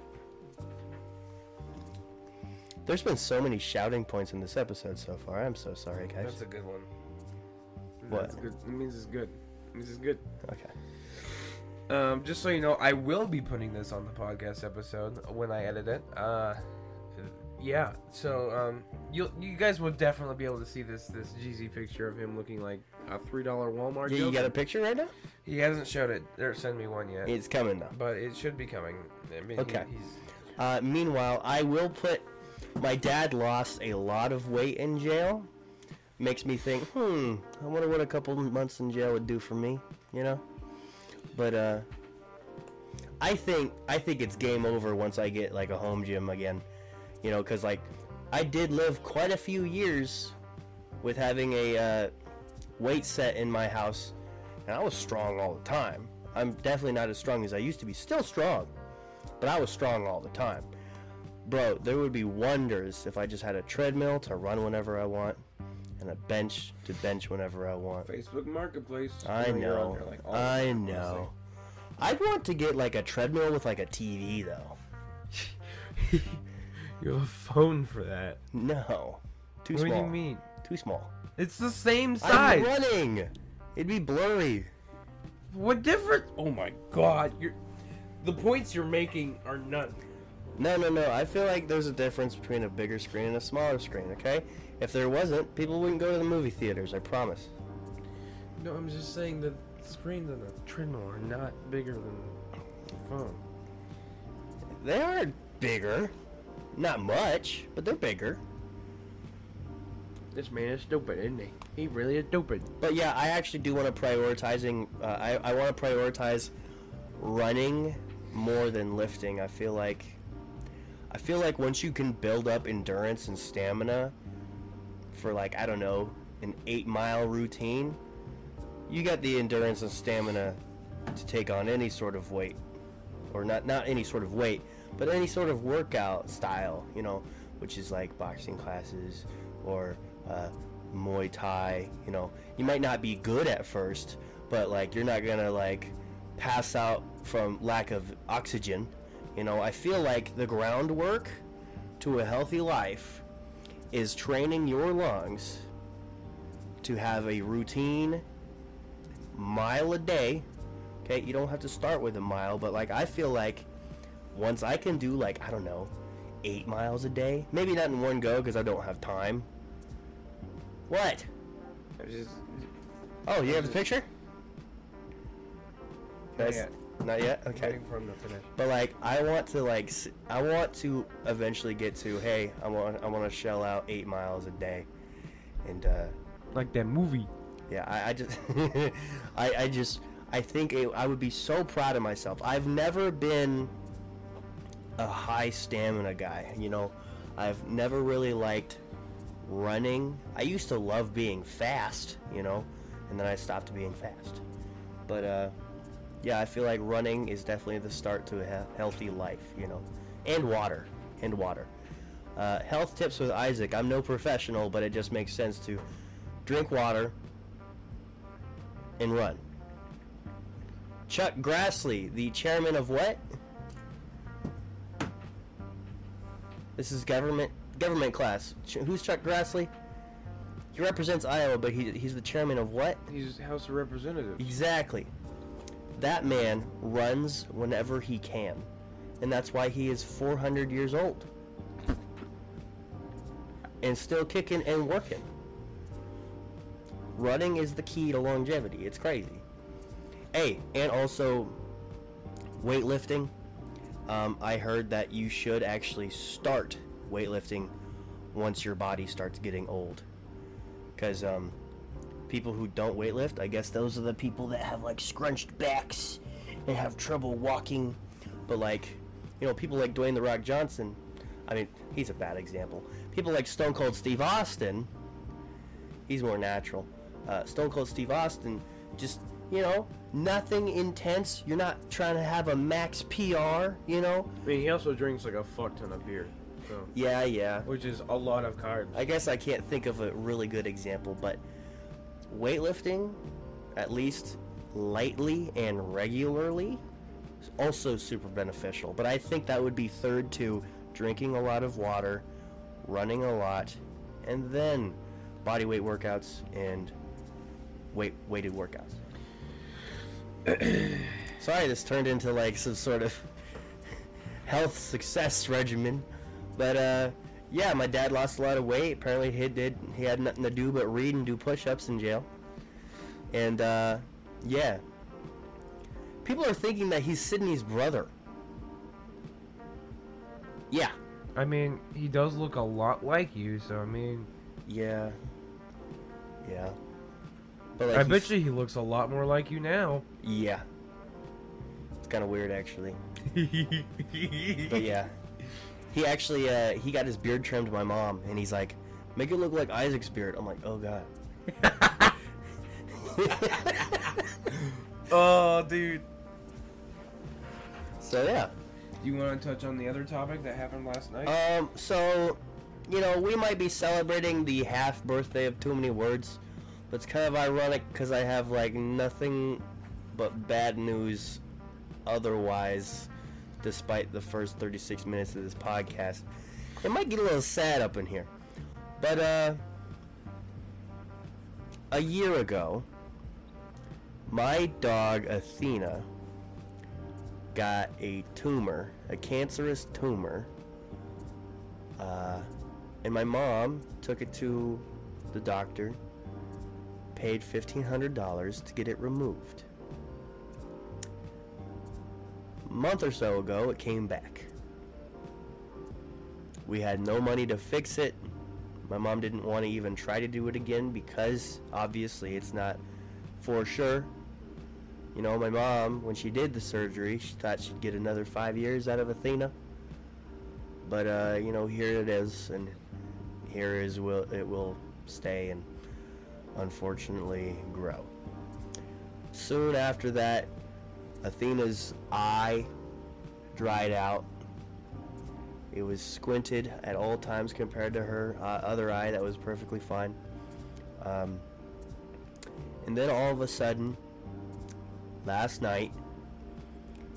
Speaker 1: There's been so many shouting points in this episode so far. I'm so sorry, guys.
Speaker 2: That's a good one.
Speaker 1: What?
Speaker 2: That's good. It means it's good. It means it's good.
Speaker 1: Okay.
Speaker 2: Um, just so you know, I will be putting this on the podcast episode when I edit it. Uh, yeah. So um, you you guys will definitely be able to see this this Jeezy picture of him looking like a three dollar Walmart.
Speaker 1: Yeah, you
Speaker 2: Joker.
Speaker 1: got a picture right now?
Speaker 2: He hasn't showed it or sent me one yet,
Speaker 1: It's coming now.
Speaker 2: but it should be coming. I mean, he-
Speaker 1: Okay.
Speaker 2: he's
Speaker 1: Uh, meanwhile, I will put. My dad lost a lot of weight in jail. Makes me think, hmm, I wonder what a couple months in jail would do for me, you know? But, uh, I think, I think it's game over once I get, like, a home gym again. You know, because, like, I did live quite a few years with having a, uh, weight set in my house, and I was strong all the time. I'm definitely not as strong as I used to be. Still strong, but I was strong all the time. Bro, there would be wonders if I just had a treadmill to run whenever I want and a bench to bench whenever I want.
Speaker 2: Facebook Marketplace.
Speaker 1: I
Speaker 2: You
Speaker 1: know.
Speaker 2: there, like, all
Speaker 1: I
Speaker 2: time,
Speaker 1: know. I'd want to get like a treadmill with like a TV though.
Speaker 2: you have a phone for that.
Speaker 1: No. Too
Speaker 2: what
Speaker 1: small.
Speaker 2: What do you mean?
Speaker 1: Too small.
Speaker 2: It's the same size.
Speaker 1: I'm running. It'd be blurry.
Speaker 2: What difference? Oh my god, you're the points you're making are none.
Speaker 1: No, no, no. I feel like there's a difference between a bigger screen and a smaller screen, okay? If there wasn't, people wouldn't go to the movie theaters, I promise.
Speaker 2: No, I'm just saying the screens on the treadmill are not bigger than the phone.
Speaker 1: They are bigger. Not much, but they're bigger.
Speaker 2: This man is stupid, isn't he? He really is stupid.
Speaker 1: But yeah, I actually do want to prioritizing. Uh, I I want to prioritize running more than lifting. I feel like I feel like once you can build up endurance and stamina for like I don't know an eight mile routine, you got the endurance and stamina to take on any sort of weight, or not not any sort of weight, but any sort of workout style. You know, which is like boxing classes or uh, Muay Thai. You know, you might not be good at first, but like you're not gonna like pass out from lack of oxygen. You know, I feel like the groundwork to a healthy life is training your lungs to have a routine mile a day. Okay, you don't have to start with a mile, but like I feel like once I can do like I don't know, eight miles a day, maybe not in one go because I don't have time. What?
Speaker 2: I just
Speaker 1: Oh, you have the picture?
Speaker 2: Not yet.
Speaker 1: Not yet. Okay.
Speaker 2: waiting for him to finish.
Speaker 1: But like, I want to like, I want to eventually get to, hey, I want, I want to shell out eight miles a day, and uh,
Speaker 2: Like that movie.
Speaker 1: yeah, I, I just, I, I just, I think it, I would be so proud of myself. I've never been a high stamina guy. You know, I've never really liked running. I used to love being fast. You know, and then I stopped being fast. But uh, yeah, I feel like running is definitely the start to a he- healthy life. You know, and water, and water. Uh, health tips with Isaac. I'm no professional, but it just makes sense to drink water and run. Chuck Grassley, the chairman of what? This is government government class. Ch- who's Chuck Grassley? He represents Iowa, but he, he's the chairman of what?
Speaker 2: He's House of Representatives.
Speaker 1: Exactly. That man runs whenever he can. And that's why he is 400 years old. And still kicking and working. Running is the key to longevity. It's crazy. Hey, and also weightlifting. Um, I heard that you should actually start weightlifting once your body starts getting old. Because um, people who don't weightlift, I guess those are the people that have like scrunched backs and have trouble walking. But like, you know, people like Dwayne the Rock Johnson. I mean, he's a bad example. People like Stone Cold Steve Austin. He's more natural. Uh, Stone Cold Steve Austin, just you know, nothing intense. You're not trying to have a max PR. You know.
Speaker 2: I mean, he also drinks like a fuck ton of beer, so
Speaker 1: Yeah, yeah.
Speaker 2: which is a lot of carbs.
Speaker 1: I guess I can't think of a really good example, but weightlifting, at least lightly and regularly, is also super beneficial. But I think that would be third to drinking a lot of water, running a lot, and then body weight workouts and weight weighted workouts. Sorry, this turned into like some sort of health success regimen, but uh, yeah, my dad lost a lot of weight. Apparently, he did. He had nothing to do but read and do push-ups in jail. And uh, yeah, people are thinking that he's Sydney's brother. Yeah,
Speaker 2: I mean, he does look a lot like you, so I mean,
Speaker 1: yeah, yeah. But like
Speaker 2: I bet you he looks a lot more like you now.
Speaker 1: Yeah. It's kind of weird, actually. But yeah, he actually uh, he got his beard trimmed. by My mom, and he's like, "Make it look like Isaac's beard." I'm like, "Oh god."
Speaker 2: oh, dude.
Speaker 1: so yeah.
Speaker 2: Do you want to touch on the other topic that happened last night?
Speaker 1: Um. So, you know, we might be celebrating the half birthday of Too Many Words, but it's kind of ironic because I have like nothing but bad news otherwise, despite the first 36 minutes of this podcast. It might get a little sad up in here, but uh, a year ago, my dog Athena got a tumor, a cancerous tumor. Uh, and my mom took it to the doctor, paid $1,500 to get it removed. A month or so ago, it came back. We had no money to fix it. My mom didn't want to even try to do it again because obviously it's not for sure. You know, my mom, when she did the surgery, she thought she'd get another five years out of Athena. But uh, you know, here it is, and here is will it will stay and unfortunately grow. Soon after that, Athena's eye dried out. It was squinted at all times compared to her uh, other eye that was perfectly fine. Um, and then all of a sudden, last night,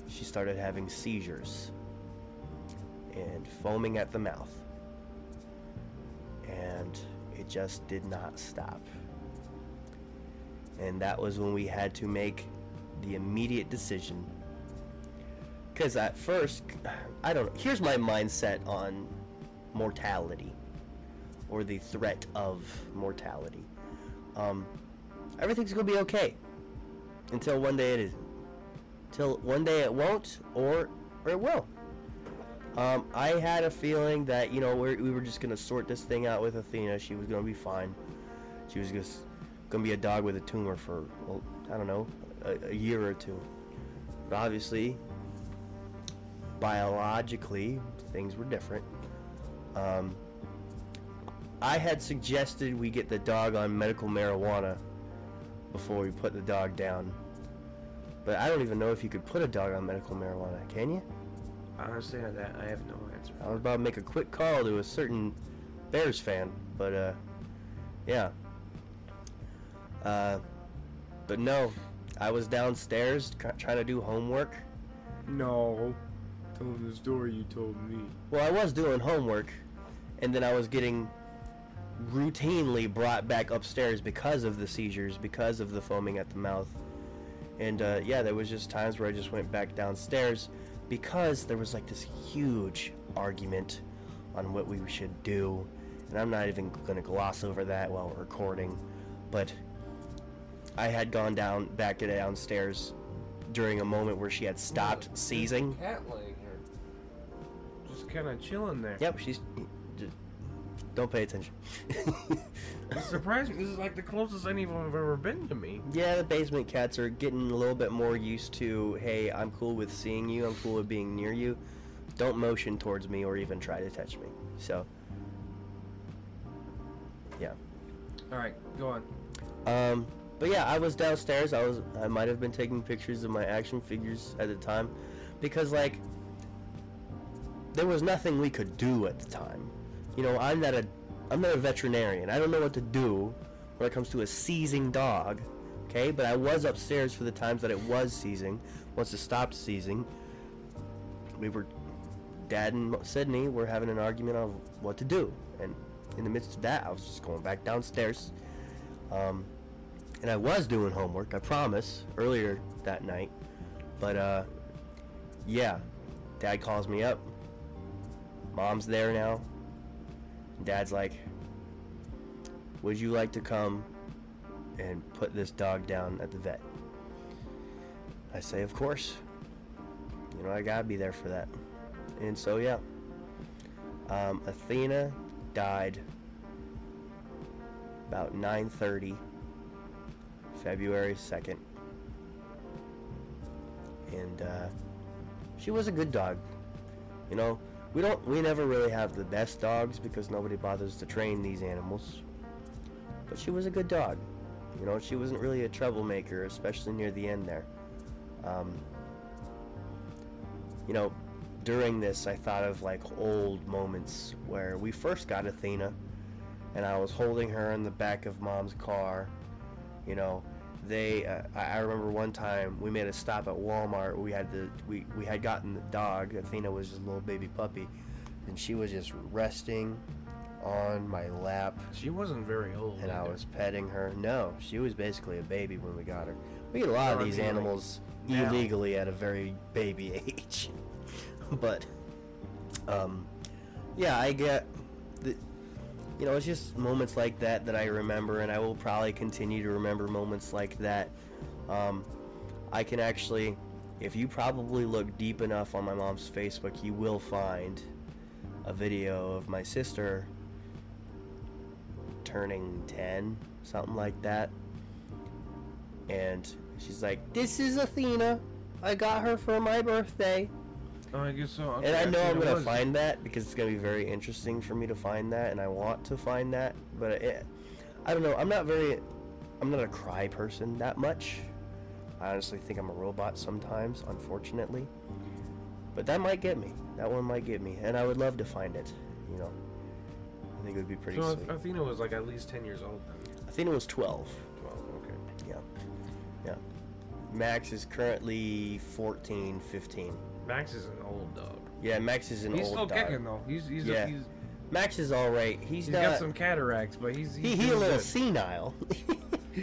Speaker 1: she started having seizures and foaming at the mouth. And it just did not stop. And that was when we had to make the immediate decision. Because at first, I don't know. Here's my mindset on mortality or the threat of mortality. Um, everything's to be okay until one day it isn't. Till one day it won't, or, or it will. Um, I had a feeling that you know we're, we were just gonna sort this thing out with Athena. She was gonna be fine. She was just gonna be a dog with a tumor for well, I don't know a, a year or two. But obviously, biologically, things were different. Um, I had suggested we get the dog on medical marijuana before we put the dog down. But I don't even know if you could put a dog on medical marijuana, can you?
Speaker 2: Honestly, on that I have no answer.
Speaker 1: I was about to make a quick call to a certain Bears fan, but uh, yeah. Uh, but no, I was downstairs trying to do homework.
Speaker 2: No. Tell them the story you told me.
Speaker 1: Well, I was doing homework, and then I was getting routinely brought back upstairs because of the seizures, because of the foaming at the mouth. And uh, yeah, there was just times where I just went back downstairs because there was like this huge argument on what we should do. And I'm not even going to gloss over that while we're recording, but I had gone down back to downstairs during a moment where she had stopped seizing.
Speaker 2: Cat laying here. Just kind of chilling there.
Speaker 1: Yep, she's. Just, Don't pay attention.
Speaker 2: It's surprising. This is like the closest anyone have ever been to me.
Speaker 1: yeah, the basement cats are getting a little bit more used to, hey, I'm cool with seeing you, I'm cool with being near you. Don't motion towards me or even try to touch me. So, yeah.
Speaker 2: All right, go on.
Speaker 1: Um, but yeah, I was downstairs. I was I might have been taking pictures of my action figures at the time because like there was nothing we could do at the time. You know, I'm not a I'm not a veterinarian. I don't know what to do when it comes to a seizing dog. Okay, but I was upstairs for the times that it was seizing. Once it stopped seizing, we were Dad and Sydney were having an argument on what to do, and in the midst of that, I was just going back downstairs. Um, and I was doing homework, I promise, earlier that night. But uh, yeah, Dad calls me up. Mom's there now. Dad's like, "Would you like to come and put this dog down at the vet?" I say, "Of course." You know, I gotta be there for that. And so yeah, um, Athena died about 9:30 February 2nd. And uh, she was a good dog. You know, we don't we never really have the best dogs because nobody bothers to train these animals. But she was a good dog. You know, she wasn't really a troublemaker, especially near the end there. Um, you know, during this, I thought of like old moments where we first got Athena, and I was holding her in the back of mom's car. You know, they. Uh, I remember one time we made a stop at Walmart. We had the we we had gotten the dog. Athena was just a little baby puppy, and she was just resting on my lap,
Speaker 2: She wasn't very old.
Speaker 1: and I was petting her. No, she was basically a baby when we got her. We get a lot of
Speaker 2: Or,
Speaker 1: these animals
Speaker 2: now.
Speaker 1: illegally at a very baby age, but um, yeah, I get. You know, it's just moments like that that I remember, and I will probably continue to remember moments like that. Um, I can actually, if you probably look deep enough on my mom's Facebook, you will find a video of my sister turning 10, something like that. And she's like, This is Athena. I got her for my birthday.
Speaker 2: Oh, I guess so.
Speaker 1: and I know
Speaker 2: see
Speaker 1: I'm going to
Speaker 2: was-
Speaker 1: find that because it's going to be very interesting for me to find that, and I want to find that. But it, I don't know. I'm not very. I'm not a cry person that much. I honestly think I'm a robot sometimes, unfortunately. But that might get me. That one might get me. And I would love to find it. You know. I think it would be pretty
Speaker 2: So
Speaker 1: sweet.
Speaker 2: Athena was like at least ten years old then.
Speaker 1: Athena was 12.
Speaker 2: Twelve. Okay.
Speaker 1: Yeah. Yeah. Max is currently 14, 15.
Speaker 2: Max is an old dog.
Speaker 1: Yeah, Max is an
Speaker 2: he's
Speaker 1: old dog.
Speaker 2: He's still kicking though. He's he's
Speaker 1: Yeah.
Speaker 2: he's,
Speaker 1: Max is all right. He's,
Speaker 2: he's
Speaker 1: not.
Speaker 2: got some cataracts, but he's, he's
Speaker 1: he, he a little
Speaker 2: good.
Speaker 1: senile.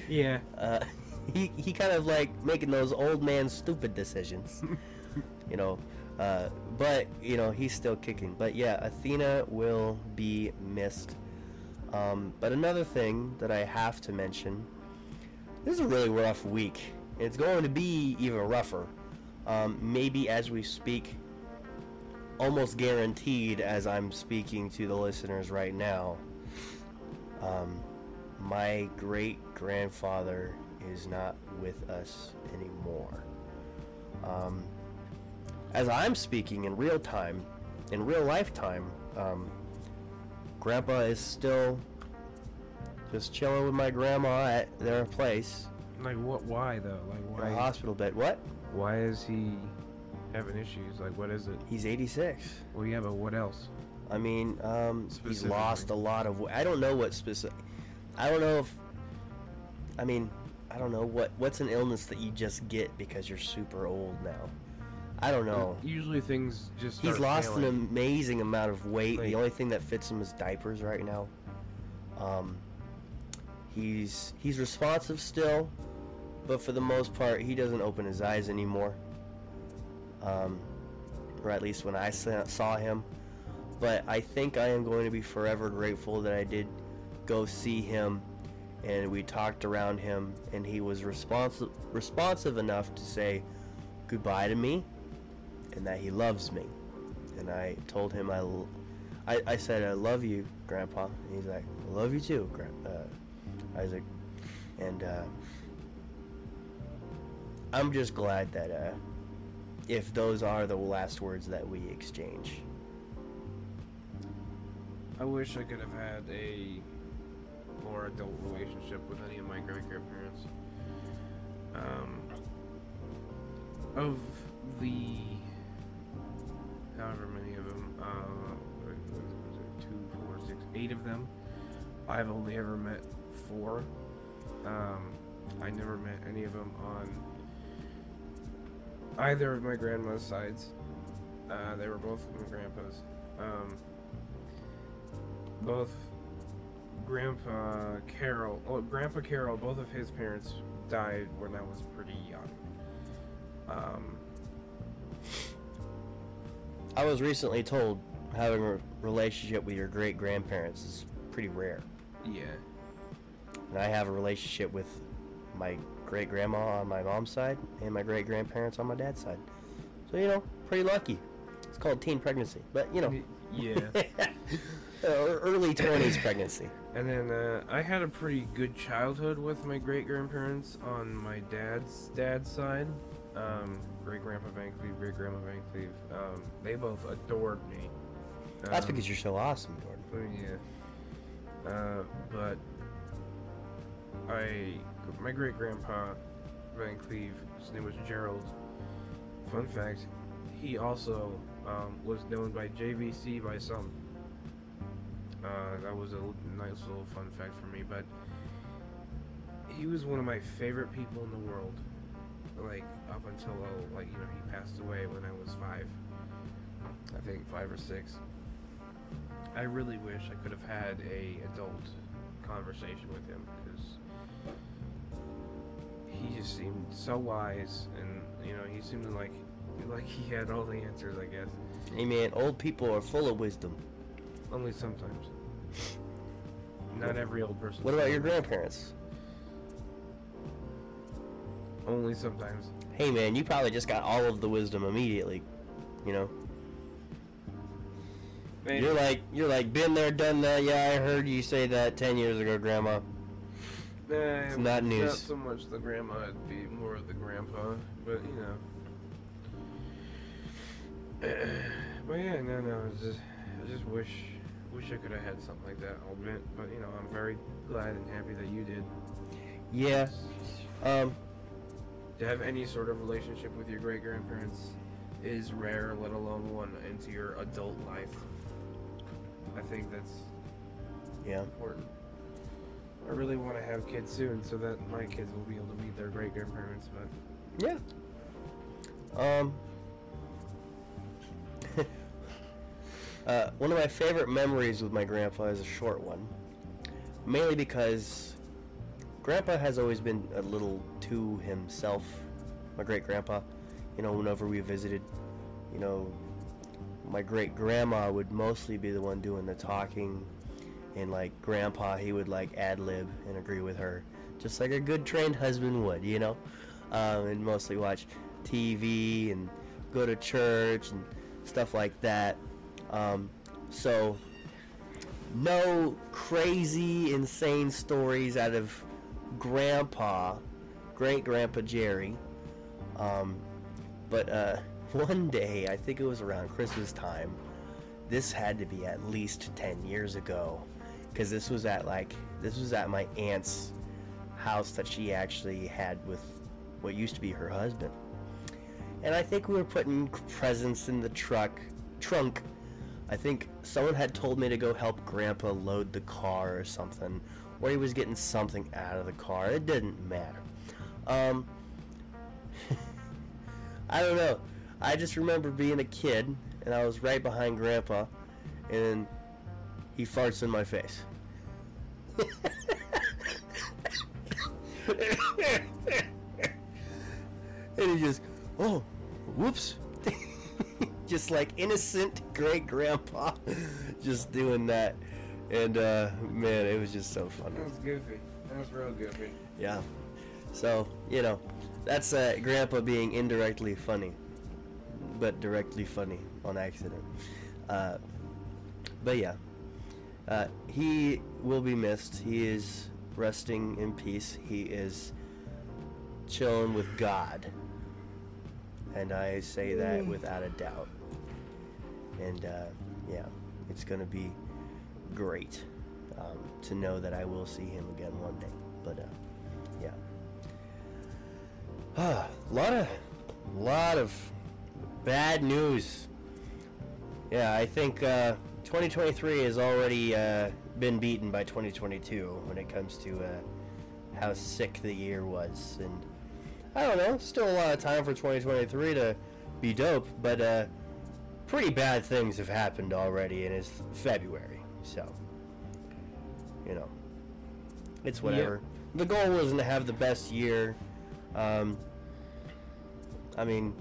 Speaker 2: Yeah.
Speaker 1: uh, he he kind of like making those old man stupid decisions. you know, uh, but you know he's still kicking. But yeah, Athena will be missed. Um, but another thing that I have to mention, this is a really rough week. It's going to be even rougher. Um, maybe as we speak, almost guaranteed as I'm speaking to the listeners right now. Um, my great grandfather is not with us anymore. Um, as I'm speaking in real time, in real lifetime, um, Grandpa is still just chilling with my grandma at their place,
Speaker 2: Like what? Why though? Like
Speaker 1: in a
Speaker 2: why?
Speaker 1: hospital bed. What?
Speaker 2: Why is he having issues? Like what is it?
Speaker 1: He's 86.
Speaker 2: Well, yeah, but what else?
Speaker 1: I mean, um, he's lost a lot of. I don't know what specific. I don't know if. I mean, I don't know what what's an illness that you just get because you're super old now. I don't know.
Speaker 2: Usually things just.
Speaker 1: He's lost an amazing amount of weight.
Speaker 2: Like-
Speaker 1: the only thing that fits him is diapers right now. Um, he's he's responsive still, but for the most part, he doesn't open his eyes anymore. Um, or at least when I saw him. But I think I am going to be forever grateful that I did go see him, and we talked around him, and he was responsive responsive enough to say goodbye to me and that he loves me. And I told him I, l- I, I said I love you, Grandpa. And he's like, I love you too, uh, Isaac. And uh, I'm just glad that uh, if those are the last words that we exchange.
Speaker 2: I wish I could have had a more adult relationship with any of my great grandparents. Um, of the however many of them, uh, two, four, six, eight of them, I've only ever met four. Um, I never met any of them on either of my grandma's sides. Uh, they were both my grandpa's. Um, both Grandpa Carol, oh, Grandpa Carol, both of his parents died when I was pretty young. Um,
Speaker 1: I was recently told having a relationship with your great grandparents is pretty rare.
Speaker 2: yeah,
Speaker 1: And I have a relationship with my great grandma on my mom's side and my great grandparents on my dad's side. So, you know, pretty lucky. It's called teen pregnancy. But, you know,
Speaker 2: yeah.
Speaker 1: early 20s pregnancy.
Speaker 2: And then uh, I had a pretty good childhood with my great grandparents on my dad's dad's side. Um, great grandpa Van Cleve, great grandma Van Cleve. Um, they both adored me.
Speaker 1: That's
Speaker 2: Um,
Speaker 1: because you're so awesome, Jordan.
Speaker 2: Oh, yeah. Uh, but I, my great grandpa Van Cleve, his name was Gerald. Fun fact, he also um, was known by JVC by some. Uh, that was a nice little fun fact for me, but he was one of my favorite people in the world. Like up until uh, like you know he passed away when I was five. I think five or six. I really wish I could have had a adult conversation with him just seemed so wise, and you know he seemed like like he had all the answers. I guess
Speaker 1: Hey, man, old people are full of wisdom.
Speaker 2: only sometimes. Not every old person.
Speaker 1: What about your grandparents?
Speaker 2: Only sometimes.
Speaker 1: Hey, man, you probably just got all of the wisdom immediately. You know? You're like, you're like, been there, done that. Yeah, I heard you say that 10 years ago, Grandma.
Speaker 2: It's
Speaker 1: not news.
Speaker 2: Not so much the grandma, it'd be more of the grandpa, but you know. but yeah, no, no, it's just, I just wish, wish I could have had something like that. I'll admit, but you know, I'm very glad and happy that you did.
Speaker 1: Yeah. Um,
Speaker 2: To have any sort of relationship with your great grandparents is rare, let alone one into your adult life. I think that's
Speaker 1: yeah.
Speaker 2: important. I really want to have kids soon so that my kids will be able to meet their great grandparents, but
Speaker 1: Yeah. Um. uh, one of my favorite memories with my grandpa is a short one. Mainly because grandpa has always been a little to himself. My great grandpa, you know, whenever we visited, you know, my great grandma would mostly be the one doing the talking, and like grandpa, he would like ad lib and agree with her, just like a good trained husband would, you know, um, and mostly watch TV and go to church and stuff like that. Um, so, no crazy, insane stories out of grandpa, great grandpa Jerry. Um, but uh, one day, I think it was around Christmas time, this had to be at least 10 years ago. Because this was at like, this was at my aunt's house that she actually had with what used to be her husband. And I think we were putting presents in the truck, trunk. I think someone had told me to go help Grandpa load the car or something, or he was getting something out of the car. It didn't matter. Um, I don't know. I just remember being a kid, and I was right behind Grandpa, and he farts in my face. and he just, oh, whoops. just like innocent great grandpa just doing that. And uh, man, it was just so funny.
Speaker 2: that was goofy. That was real goofy.
Speaker 1: Yeah. So, you know, that's uh, grandpa being indirectly funny, but directly funny on accident. Uh, but yeah. Uh, he will be missed. He is resting in peace. He is chilling with God. And I say that without a doubt. And uh, yeah, it's going to be great um, to know that I will see him again one day. But uh, yeah. a lot of, lot of bad news. Yeah, I think uh, 2023 has already uh, been beaten by 2022 when it comes to uh, how sick the year was, and I don't know, still a lot of time for 2023 to be dope, but uh, pretty bad things have happened already, and it's February, so you know, it's whatever. The goal wasn't to have the best year. Um, I mean,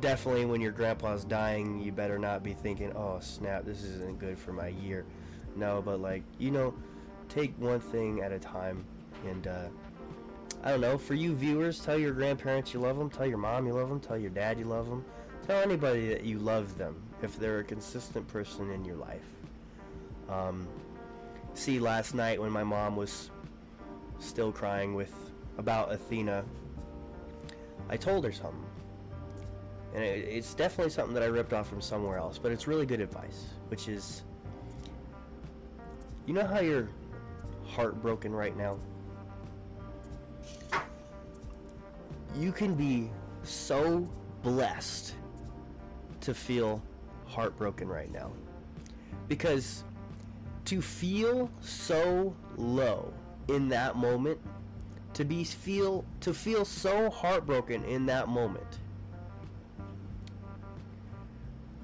Speaker 1: definitely when your grandpa's dying, you better not be thinking, "Oh snap, this isn't good for my year." No, but like you know, take one thing at a time, and uh, I don't know. For you viewers, tell your grandparents you love them. Tell your mom you love them. Tell your dad you love them. Tell anybody that you love them if they're a consistent person in your life. Um, see, last night when my mom was still crying with about Athena, I told her something and it, it's definitely something that I ripped off from somewhere else, but it's really good advice, which is you know how you're heartbroken right now? You can be so blessed to feel heartbroken right now. Because to feel so low in that moment, to be feel to feel so heartbroken in that moment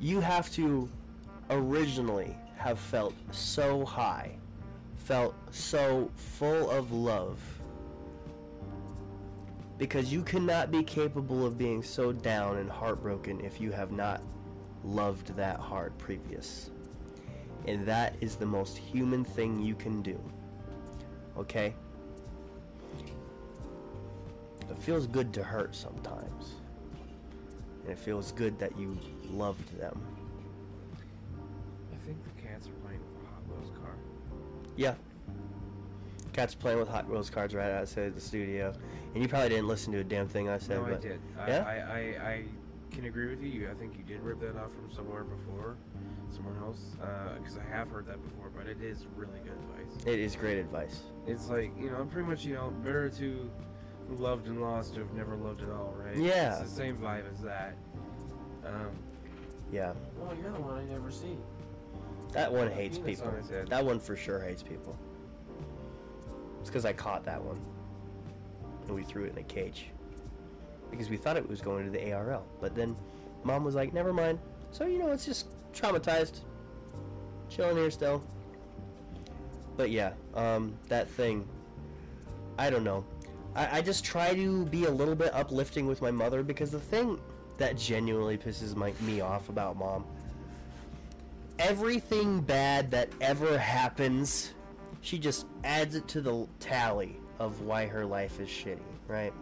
Speaker 1: you have to originally have felt so high, felt so full of love. Because you cannot be capable of being so down and heartbroken if you have not loved that hard previous. And that is the most human thing you can do. Okay? It feels good to hurt sometimes. And it feels good that you loved them.
Speaker 2: I think the cats are playing with a Hot Wheels car.
Speaker 1: Yeah. Cat's playing with Hot Wheels cards right outside the studio. And you probably didn't listen to a damn thing I said.
Speaker 2: no, I did.
Speaker 1: Yeah?
Speaker 2: I, I, I, I can agree with you. I think you did rip that off from somewhere before, somewhere else. Uh, because I have heard that before, but it is really good advice.
Speaker 1: It is great advice.
Speaker 2: It's like you know, I'm pretty much you know, better to loved and lost to have never loved at all, right?
Speaker 1: Yeah.
Speaker 2: It's the same vibe as that. Um,
Speaker 1: Yeah.
Speaker 3: Well, you're the one I never see.
Speaker 1: That one hates people.
Speaker 2: on.
Speaker 1: That one for sure hates people. It's because I caught that one. And we threw it in a cage. Because we thought it was going to the ARL. But then mom was like, never mind. So, you know, it's just traumatized. Chilling here still. But yeah, um, that thing. I don't know. I, I just try to be a little bit uplifting with my mother because the thing that genuinely pisses my, me off about mom everything bad that ever happens, she just adds it to the tally of why her life is shitty, right?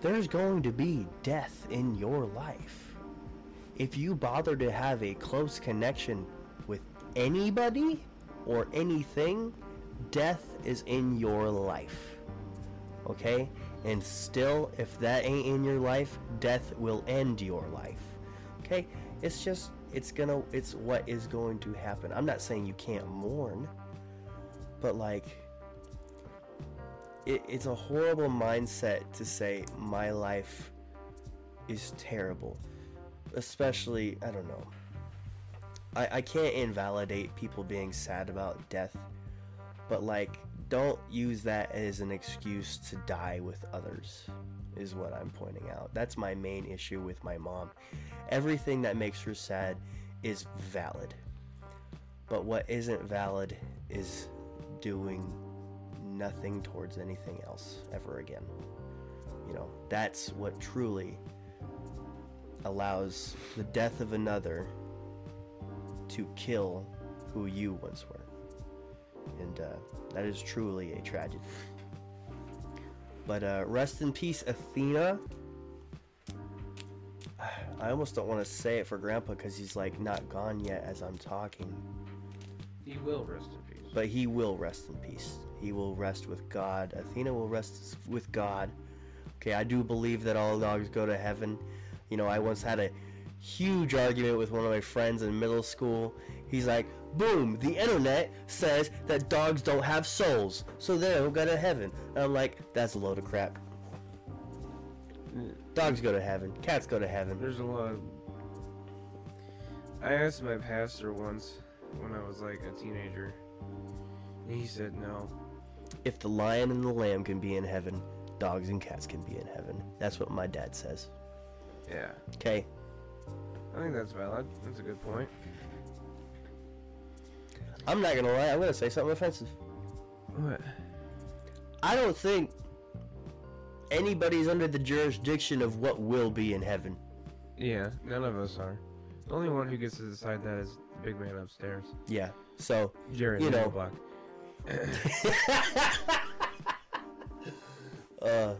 Speaker 1: There's going to be death in your life. If you bother to have a close connection with anybody or anything, death is in your life. Okay? And still, if that ain't in your life, death will end your life. Okay? It's just, it's gonna, it's what is going to happen. I'm not saying you can't mourn, but like, it, it's a horrible mindset to say, my life is terrible. Especially, I don't know. I, I can't invalidate people being sad about death, but like, don't use that as an excuse to die with others is what i'm pointing out. That's my main issue with my mom. Everything that makes her sad is valid. But what isn't valid is doing nothing towards anything else ever again. You know that's what truly allows the death of another to kill who you once were and uh, that is truly a tragedy. But uh, rest in peace, Athena. I almost don't want to say it for Grandpa because he's like not gone yet as I'm talking.
Speaker 2: He will rest in peace.
Speaker 1: But he will rest in peace. He will rest with God. Athena will rest with God. Okay, I do believe that all dogs go to heaven. You know, I once had a huge argument with one of my friends in middle school. He's like, boom, the internet says that dogs don't have souls, so they don't go to heaven. And I'm like, that's a load of crap. Dogs go to heaven, cats go to heaven.
Speaker 2: There's a lot of. I asked my pastor once when I was like a teenager. and He said no.
Speaker 1: If the lion and the lamb can be in heaven, dogs and cats can be in heaven. That's what my dad says.
Speaker 2: Yeah.
Speaker 1: Okay,
Speaker 2: I think that's valid. That's a good point.
Speaker 1: I'm not gonna lie, I'm gonna say something offensive.
Speaker 2: What?
Speaker 1: I don't think anybody's under the jurisdiction of what will be in heaven.
Speaker 2: Yeah, none of us are. The only one who gets to decide that is the big man upstairs.
Speaker 1: Yeah. So,
Speaker 2: Jared
Speaker 1: You know.
Speaker 2: Block.
Speaker 1: uh,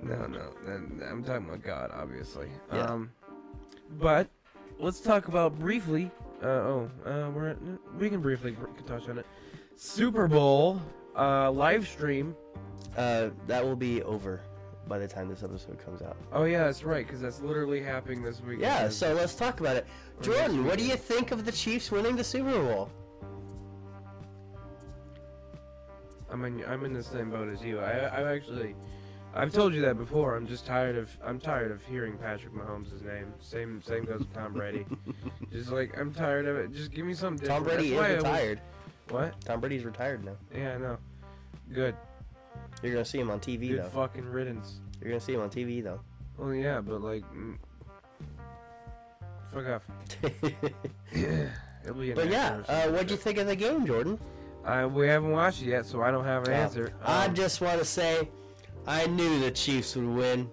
Speaker 2: No, no, I'm talking about God, obviously.
Speaker 1: Yeah.
Speaker 2: Um, but let's talk about briefly. Uh, oh, uh, we're we can briefly touch on it. Super Bowl uh, live stream.
Speaker 1: uh, that will be over by the time this episode comes out.
Speaker 2: Oh yeah, that's right, because that's literally happening this week.
Speaker 1: Yeah. So let's talk about it. Jordan, what do you think of the Chiefs winning the Super Bowl?
Speaker 2: I'm in I'm in the same boat as you. I I've actually I've told you that before. I'm just tired of I'm tired of hearing Patrick Mahomes' name. Same same goes with Tom Brady. just like I'm tired of it. Just give me something
Speaker 1: Tom
Speaker 2: different.
Speaker 1: Brady
Speaker 2: That's I
Speaker 1: is retired.
Speaker 2: What?
Speaker 1: Tom Brady's retired now.
Speaker 2: Yeah, I know. Good.
Speaker 1: You're gonna see him on TV
Speaker 2: Good
Speaker 1: though.
Speaker 2: fucking riddance.
Speaker 1: You're gonna see him on TV though.
Speaker 2: Well, yeah, but like, mm, fuck off. It'll be
Speaker 1: but yeah, uh, what'd you think of the game, Jordan?
Speaker 2: I we haven't watched it yet, so I don't have an
Speaker 1: Oh,
Speaker 2: answer.
Speaker 1: I
Speaker 2: Um,
Speaker 1: just want to say, I knew the Chiefs would win.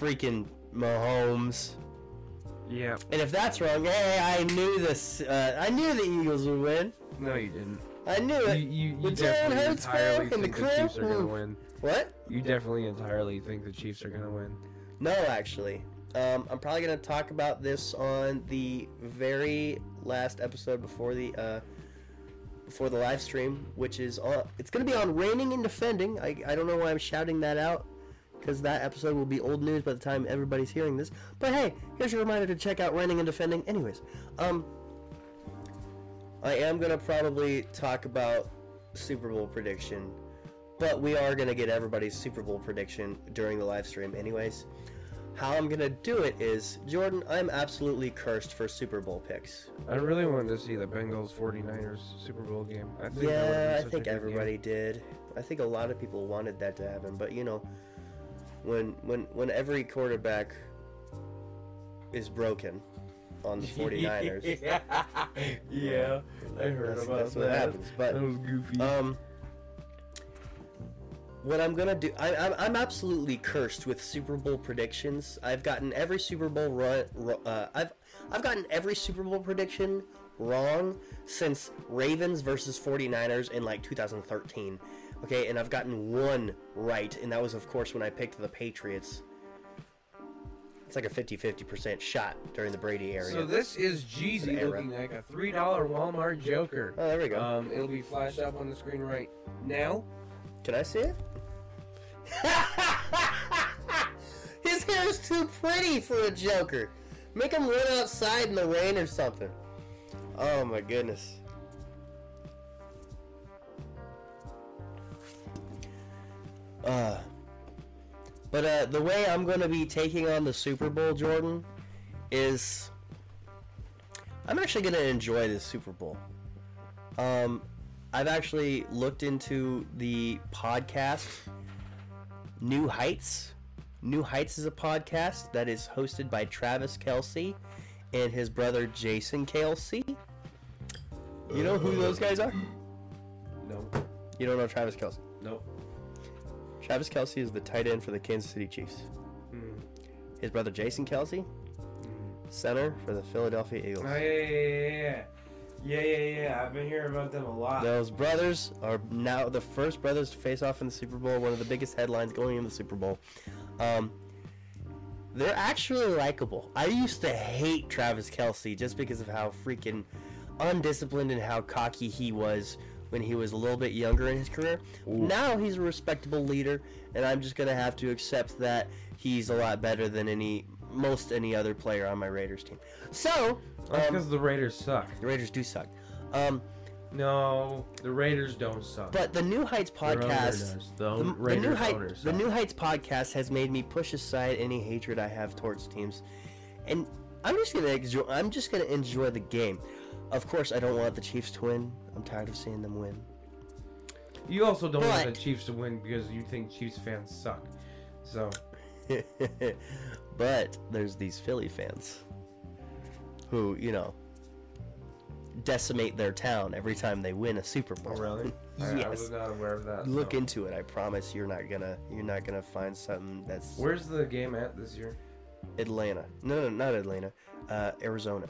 Speaker 1: Freaking Mahomes.
Speaker 2: yeah.
Speaker 1: And if that's wrong, hey, I knew this. Uh, I knew the Eagles would win.
Speaker 2: No, you didn't.
Speaker 1: I knew
Speaker 2: You
Speaker 1: it.
Speaker 2: you, you
Speaker 1: With Jalen Hurts back and the
Speaker 2: Chiefs are gonna win.
Speaker 1: What?
Speaker 2: You definitely entirely think the Chiefs are gonna win.
Speaker 1: No, actually. Um, I'm probably gonna talk about this on the very last episode before the uh, before the live stream, which is on. It's gonna be on reigning and defending. I, I don't know why I'm shouting that out, because that episode will be old news by the time everybody's hearing this. But hey, here's a reminder to check out reigning and defending. Anyways, um, I am gonna probably talk about Super Bowl prediction, but we are gonna get everybody's Super Bowl prediction during the live stream, anyways. How I'm gonna do it is, Jordan, I'm absolutely cursed for Super Bowl picks.
Speaker 2: I really wanted to see the Bengals 49ers Super Bowl game. I think
Speaker 1: Yeah, I think
Speaker 2: good game.
Speaker 1: everybody did. I think a lot of people wanted that to happen, but you know, when when when every quarterback is broken on the 49ers,
Speaker 2: yeah, yeah, I heard
Speaker 1: that's,
Speaker 2: about
Speaker 1: that's what
Speaker 2: that.
Speaker 1: happens. But
Speaker 2: that was goofy.
Speaker 1: Um, what I'm gonna do, I, I'm, I'm absolutely cursed with Super Bowl predictions. I've gotten every Super Bowl run, uh, I've, I've gotten every Super Bowl prediction wrong since Ravens versus 49ers in like 2013. Okay, and I've gotten one right, and that was of course when I picked the Patriots. It's like a 50-50% shot during the Brady era.
Speaker 2: so this is Jeezy looking like a three dollar Walmart Joker.
Speaker 1: oh, there we go.
Speaker 2: Um, it'll be flashed up on the screen right now.
Speaker 1: Can I see it? His hair's too pretty for a Joker. Make him run outside in the rain or something. Oh my goodness. Uh, but uh, the way I'm going to be taking on the Super Bowl, Jordan, is I'm actually going to enjoy this Super Bowl. Um, I've actually looked into the podcast New Heights. New Heights is a podcast that is hosted by Travis Kelce and his brother Jason Kelce. You know who those guys are?
Speaker 2: No,
Speaker 1: You don't know Travis Kelce.
Speaker 2: no.
Speaker 1: Travis Kelce is the tight end for the Kansas City Chiefs.
Speaker 2: Mm.
Speaker 1: His brother Jason Kelce, center for the Philadelphia Eagles.
Speaker 2: Oh, yeah, yeah, yeah, yeah. Yeah, yeah, yeah. I've been hearing about them a lot.
Speaker 1: Those brothers are now the first brothers to face off in the Super Bowl. One of the biggest headlines going in the Super Bowl. Um, they're actually likable. I used to hate Travis Kelce just because of how freaking undisciplined and how cocky he was when he was a little bit younger in his career. Now he's a respectable leader, and I'm just gonna have to accept that he's a lot better than any most any other player on my Raiders team. So,
Speaker 2: That's
Speaker 1: um,
Speaker 2: because the Raiders suck.
Speaker 1: the Raiders do suck. Um,
Speaker 2: No, the Raiders don't suck.
Speaker 1: but the New Heights podcast.
Speaker 2: The,
Speaker 1: The, the new Heights, the. New Heights podcast has made me push aside any hatred I have towards teams, and I'm just gonna enjoy. I'm just gonna enjoy the game. Of course, I don't want the Chiefs to win. I'm tired of seeing them win.
Speaker 2: You also don't want the Chiefs to win because you think Chiefs fans suck. So
Speaker 1: but there's these Philly fans who, you know, decimate their town every time they win a Super Bowl.
Speaker 2: I, I
Speaker 1: yes.
Speaker 2: was not aware of that.
Speaker 1: Look
Speaker 2: so.
Speaker 1: into it. I promise you're not gonna you're not gonna find something that's
Speaker 2: Where's the game at this year?
Speaker 1: Atlanta. No, no, not Atlanta. Uh, Arizona,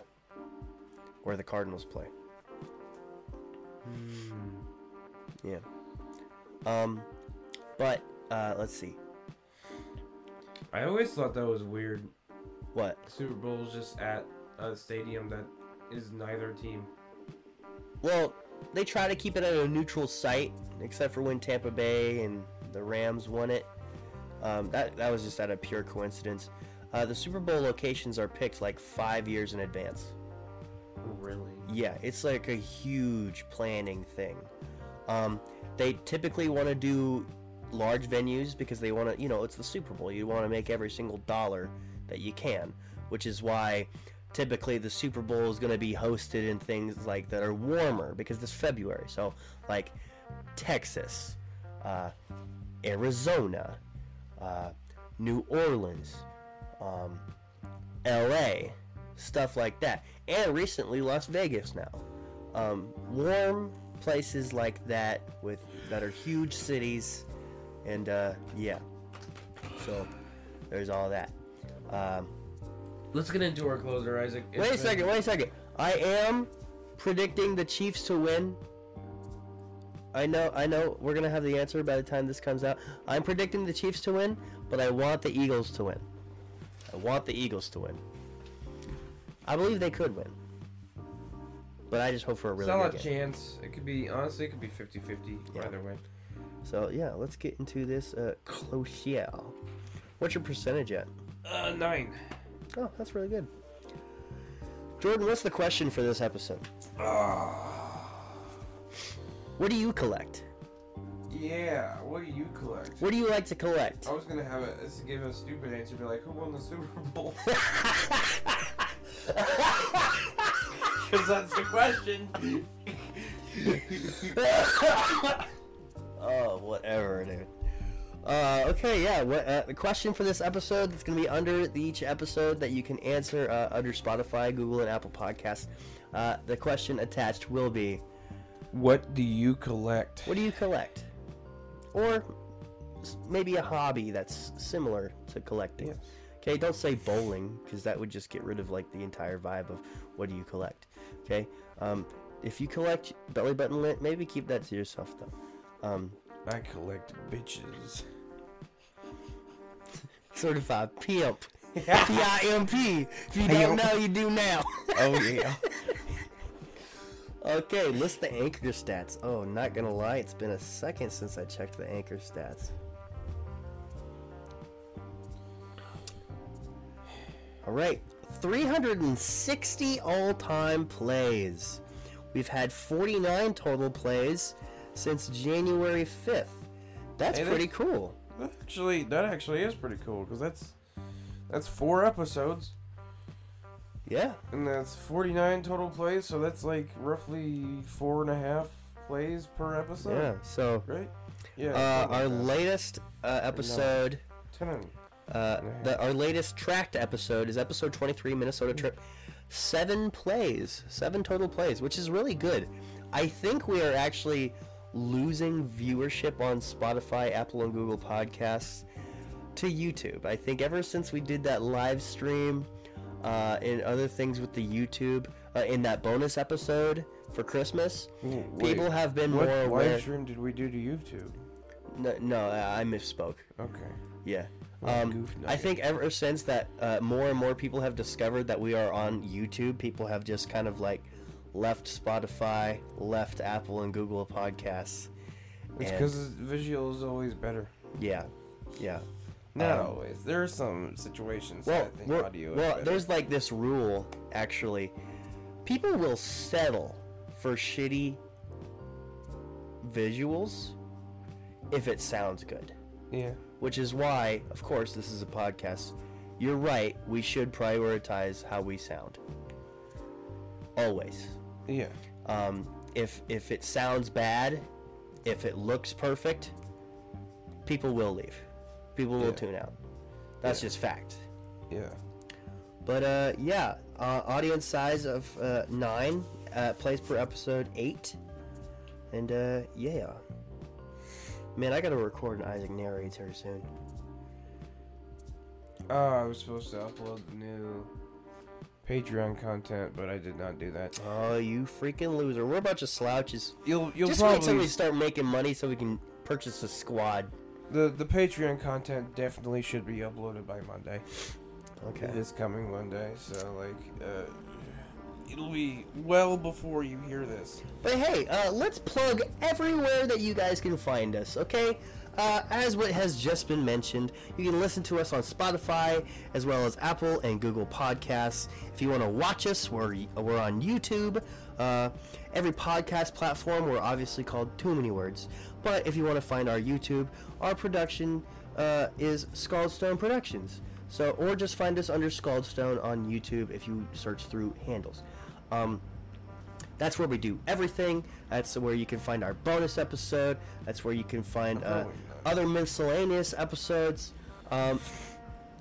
Speaker 1: where the Cardinals play. Yeah. Um, but uh, let's see.
Speaker 2: I always thought that was weird.
Speaker 1: What?
Speaker 2: Super Bowl's just at a stadium that is neither team.
Speaker 1: Well, they try to keep it at a neutral site, except for when Tampa Bay and the Rams won it. Um, that that was just out of pure coincidence. Uh, the Super Bowl locations are picked like five years in advance.
Speaker 2: Really?
Speaker 1: Yeah, it's like a huge planning thing. Um, they typically want to do large venues because they want to, you know, it's the Super Bowl. You want to make every single dollar that you can, which is why typically the Super Bowl is going to be hosted in things like that are warmer because it's February. So, like Texas, uh, Arizona, uh, New Orleans, um, LA, stuff like that. And recently Las Vegas now. Um, warm places like that with that are huge cities and uh, yeah. So there's all that. Um,
Speaker 2: Let's get into our closer, Isaac. It's
Speaker 1: wait a
Speaker 2: been-
Speaker 1: second, wait a second. I am predicting the Chiefs to win. I know, I know. We're gonna have the answer by the time this comes out. I'm predicting the Chiefs to win, but I want the Eagles to win. I want the Eagles to win. I believe they could win, but I just hope for a really
Speaker 2: Solid chance. It could be honestly, it could be 50-50
Speaker 1: Yeah.
Speaker 2: either way.
Speaker 1: So yeah, let's get into this uh, closer. What's your percentage at?
Speaker 2: Uh, nine.
Speaker 1: Oh, that's really good. Jordan, what's the question for this episode? Ah. What do you collect?
Speaker 2: Yeah. What do you collect?
Speaker 1: What do you like to collect?
Speaker 2: I was gonna have it let's give a stupid answer, be like, who won the Super Bowl? Because that's the question.
Speaker 1: oh, whatever, dude. Uh, okay, yeah. What uh, the question for this episode that's gonna be under the, each episode that you can answer uh, under Spotify, Google, and Apple Podcasts. Uh, the question attached will be,
Speaker 2: What do you collect?
Speaker 1: what do you collect? Or maybe a hobby that's similar to collecting.
Speaker 2: Yes.
Speaker 1: Okay, don't say bowling because that would just get rid of like the entire vibe of what do you collect. Okay, um, if you collect belly button lint, maybe keep that to yourself though. Um,
Speaker 2: I collect bitches.
Speaker 1: Certified pimp, P-I-M-P. If you don't know, you do now.
Speaker 2: Oh yeah.
Speaker 1: okay, list the anchor stats. Oh, not gonna lie, it's been a second since I checked the anchor stats. All right, 360 all-time plays. We've had 49 total plays since January 5th. That's
Speaker 2: Hey,
Speaker 1: pretty cool.
Speaker 2: That actually, that actually is pretty cool because that's that's four episodes
Speaker 1: Yeah.
Speaker 2: and that's forty nine total plays. So that's like roughly four and a half plays per episode.
Speaker 1: Yeah. So,
Speaker 2: Right. Yeah.
Speaker 1: uh, our latest uh, episode,
Speaker 2: Ten
Speaker 1: uh, the, our latest tracked episode is episode 23, Minnesota trip. Seven plays, seven total plays, which is really good. I think we are actually losing viewership on Spotify, Apple, and Google Podcasts to YouTube. I think ever since we did that live stream uh, and other things with the YouTube uh, in that bonus episode for Christmas,
Speaker 2: Ooh,
Speaker 1: people have been
Speaker 2: what
Speaker 1: more aware.
Speaker 2: What live stream did we do to YouTube?
Speaker 1: No, no, I misspoke.
Speaker 2: Okay.
Speaker 1: Yeah. Um, I think ever since that uh, more and more people have discovered that we are on YouTube, people have just kind of like left Spotify, left Apple and Google Podcasts.
Speaker 2: It's because visual is always better.
Speaker 1: Yeah, yeah.
Speaker 2: Not
Speaker 1: Um,
Speaker 2: always. There are some situations
Speaker 1: Well,
Speaker 2: that I think
Speaker 1: we're-
Speaker 2: audio
Speaker 1: well,
Speaker 2: better.
Speaker 1: there's like this rule actually. People will settle for shitty visuals if it sounds good.
Speaker 2: Yeah.
Speaker 1: Which is why, of course, this is a podcast. You're right. We should prioritize how we sound. Always.
Speaker 2: Yeah.
Speaker 1: Um, if if it sounds bad, if it looks perfect, people will leave. People will
Speaker 2: Yeah.
Speaker 1: tune out. That's
Speaker 2: Yeah.
Speaker 1: just fact.
Speaker 2: Yeah.
Speaker 1: But uh, yeah, uh, audience size of uh, nine, uh, plays per episode eight, and uh, yeah. Man, I gotta record an Isaac narrates here soon.
Speaker 2: Oh, I was supposed to upload the new Patreon content, but I did not do that.
Speaker 1: Oh, you freaking loser! We're a bunch of slouches.
Speaker 2: You'll you'll
Speaker 1: Just wait till we start making money so we can purchase a squad.
Speaker 2: the the Patreon content definitely should be uploaded by Monday.
Speaker 1: Okay.
Speaker 2: This coming Monday, so like uh, it'll be well before you hear this.
Speaker 1: But hey, uh, let's plug everywhere that you guys can find us, okay? Uh, as what has just been mentioned, you can listen to us on Spotify as well as Apple and Google Podcasts. If you want to watch us, we're, we're on YouTube. Uh, every podcast platform, we're obviously called Too Many Words. But if you want to find our YouTube, our production uh, is Scaldstone Productions. So, or just find us under Scaldstone on YouTube if you search through handles. Um, that's where we do everything. That's where you can find our bonus episode. That's where you can find uh. Other miscellaneous episodes. Um,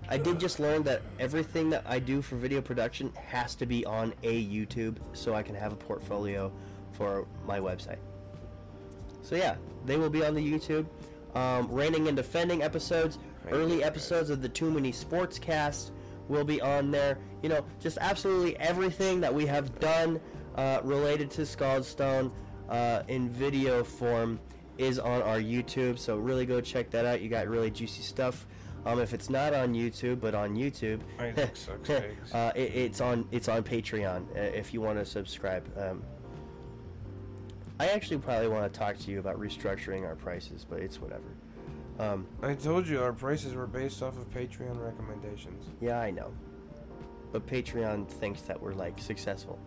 Speaker 1: I did just learn that everything that I do for video production has to be on a YouTube so I can have a portfolio for my website. So yeah, they will be on the YouTube. Um, reigning and defending episodes,
Speaker 2: Reigning
Speaker 1: early episodes of the Too Many Sports Cast will be on there. You know, just absolutely everything that we have done uh, related to Scaldstone uh, in video form is on our YouTube. So really go check that out. You got really juicy stuff. Um, if it's not on YouTube, but on YouTube,
Speaker 2: Isaac sucks eggs.
Speaker 1: uh, it, it's on it's on Patreon uh, if you want to subscribe. Um, I actually probably want to talk to you about restructuring our prices, but it's whatever. Um,
Speaker 2: I told you our prices were based off of Patreon recommendations.
Speaker 1: yeah, I know, but Patreon thinks that we're like successful.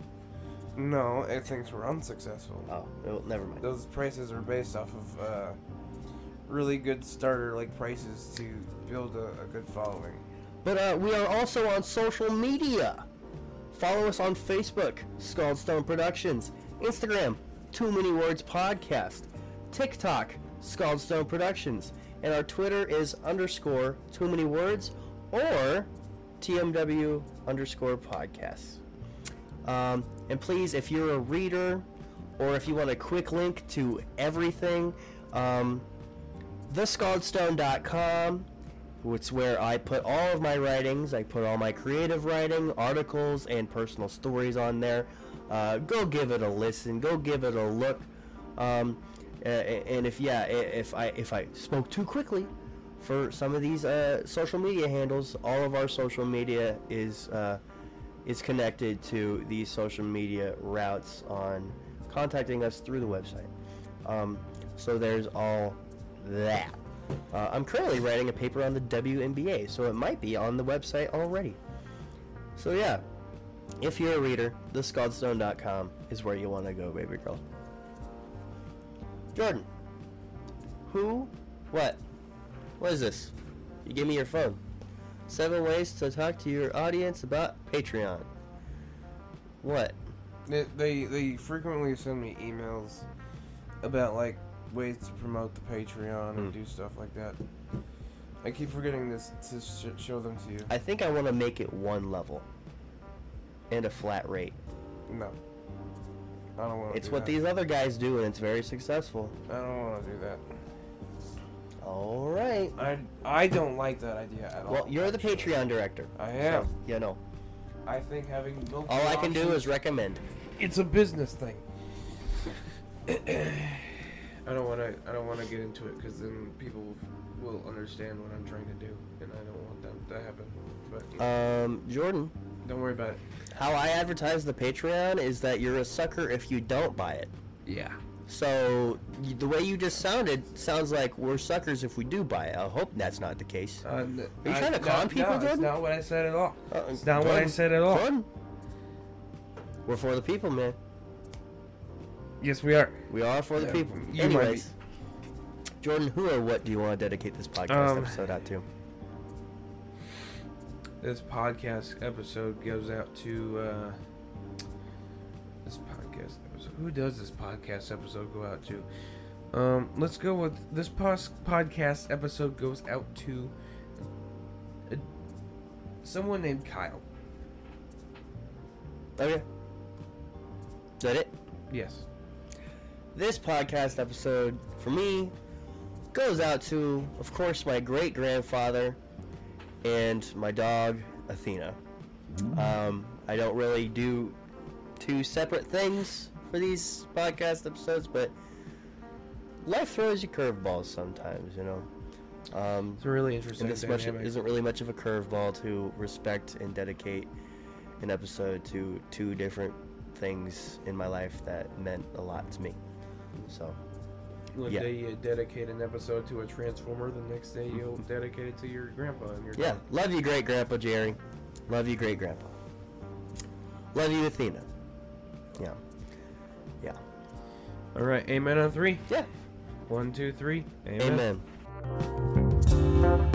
Speaker 2: No, it thinks we're unsuccessful.
Speaker 1: Oh, well, never mind.
Speaker 2: Those prices are based off of uh, really good starter like prices to build a, a good following.
Speaker 1: But uh, we are also on social media. Follow us on Facebook, Scaldstone Productions, Instagram, Too Many Words Podcast, TikTok, Scaldstone Productions, and our Twitter is underscore Too Many Words or TMW underscore Podcasts. Um, and please, if you're a reader or if you want a quick link to everything, um, thescaldstone.com it's where I put all of my writings. I put all my creative writing, articles, and personal stories on there. Uh, go give it a listen. Go give it a look. Um, and if yeah, if I if I spoke too quickly for some of these uh, social media handles, all of our social media is uh, is connected to these social media routes on contacting us through the website. Um, so there's all that. Uh, I'm currently writing a paper on the WNBA, so it might be on the website already. So yeah, if you're a reader, thescaldstone.com is where you want to go, baby girl. Jordan, who, what, what is this? You give me your phone. Seven ways to talk to your audience about Patreon. What?
Speaker 2: They, they they frequently send me emails about like ways to promote the Patreon and
Speaker 1: Hmm.
Speaker 2: do stuff like that. I keep forgetting this to sh- show them to you.
Speaker 1: I think I want to make it one level and a flat rate.
Speaker 2: No, I don't want to.
Speaker 1: It's
Speaker 2: do
Speaker 1: what
Speaker 2: that.
Speaker 1: these other guys do, and it's very successful.
Speaker 2: I don't want to do that.
Speaker 1: All right.
Speaker 2: I I don't like that idea at all.
Speaker 1: Well, you're the. Patreon director.
Speaker 2: I am.
Speaker 1: So, you know,
Speaker 2: I think having
Speaker 1: all I can do is recommend.
Speaker 2: it's a business thing. I don't want to. I don't want to get into it because then people will understand what I'm trying to do, and I don't want that to happen. But
Speaker 1: Um, Jordan,
Speaker 2: don't worry about it.
Speaker 1: how I advertise the Patreon is that you're a sucker if you don't buy it.
Speaker 2: Yeah.
Speaker 1: So the way you just sounded sounds like we're suckers if we do buy it. I hope that's not the case.
Speaker 2: Uh,
Speaker 1: Are you
Speaker 2: I-
Speaker 1: trying to
Speaker 2: no,
Speaker 1: con people,
Speaker 2: no,
Speaker 1: Jordan?
Speaker 2: Not what I said at all.
Speaker 1: Uh,
Speaker 2: It's not what I said at all.
Speaker 1: Jordan, we're for the people, man.
Speaker 2: Yes, we are.
Speaker 1: We are for the people.
Speaker 2: you.
Speaker 1: Anyways, Jordan, who or what do you want to dedicate this podcast
Speaker 2: Um,
Speaker 1: episode out to?
Speaker 2: This podcast episode goes out to uh, this podcast episode. Who does this podcast episode go out to? Um, let's go with this pos- podcast episode goes out to uh, someone named Kyle.
Speaker 1: Okay. Is that it?
Speaker 2: Yes.
Speaker 1: This podcast episode, for me, goes out to, of course, my great grandfather and my dog, Athena. Um, I don't really do two separate things for these podcast episodes, but life throws you curveballs sometimes, you know. Um,
Speaker 2: It's really interesting
Speaker 1: and this much isn't really much of a curveball to respect and dedicate an episode to two different things in my life that meant a lot to me. So,
Speaker 2: One
Speaker 1: yeah.
Speaker 2: day you dedicate an episode to a transformer, the next day you'll dedicate it to your grandpa and your
Speaker 1: yeah,
Speaker 2: dog.
Speaker 1: love you, great grandpa Jerry. Love you, great grandpa. Love you, Athena. Yeah,
Speaker 2: all right, amen on three.
Speaker 1: Yeah.
Speaker 2: One, two, three. Amen.
Speaker 1: amen.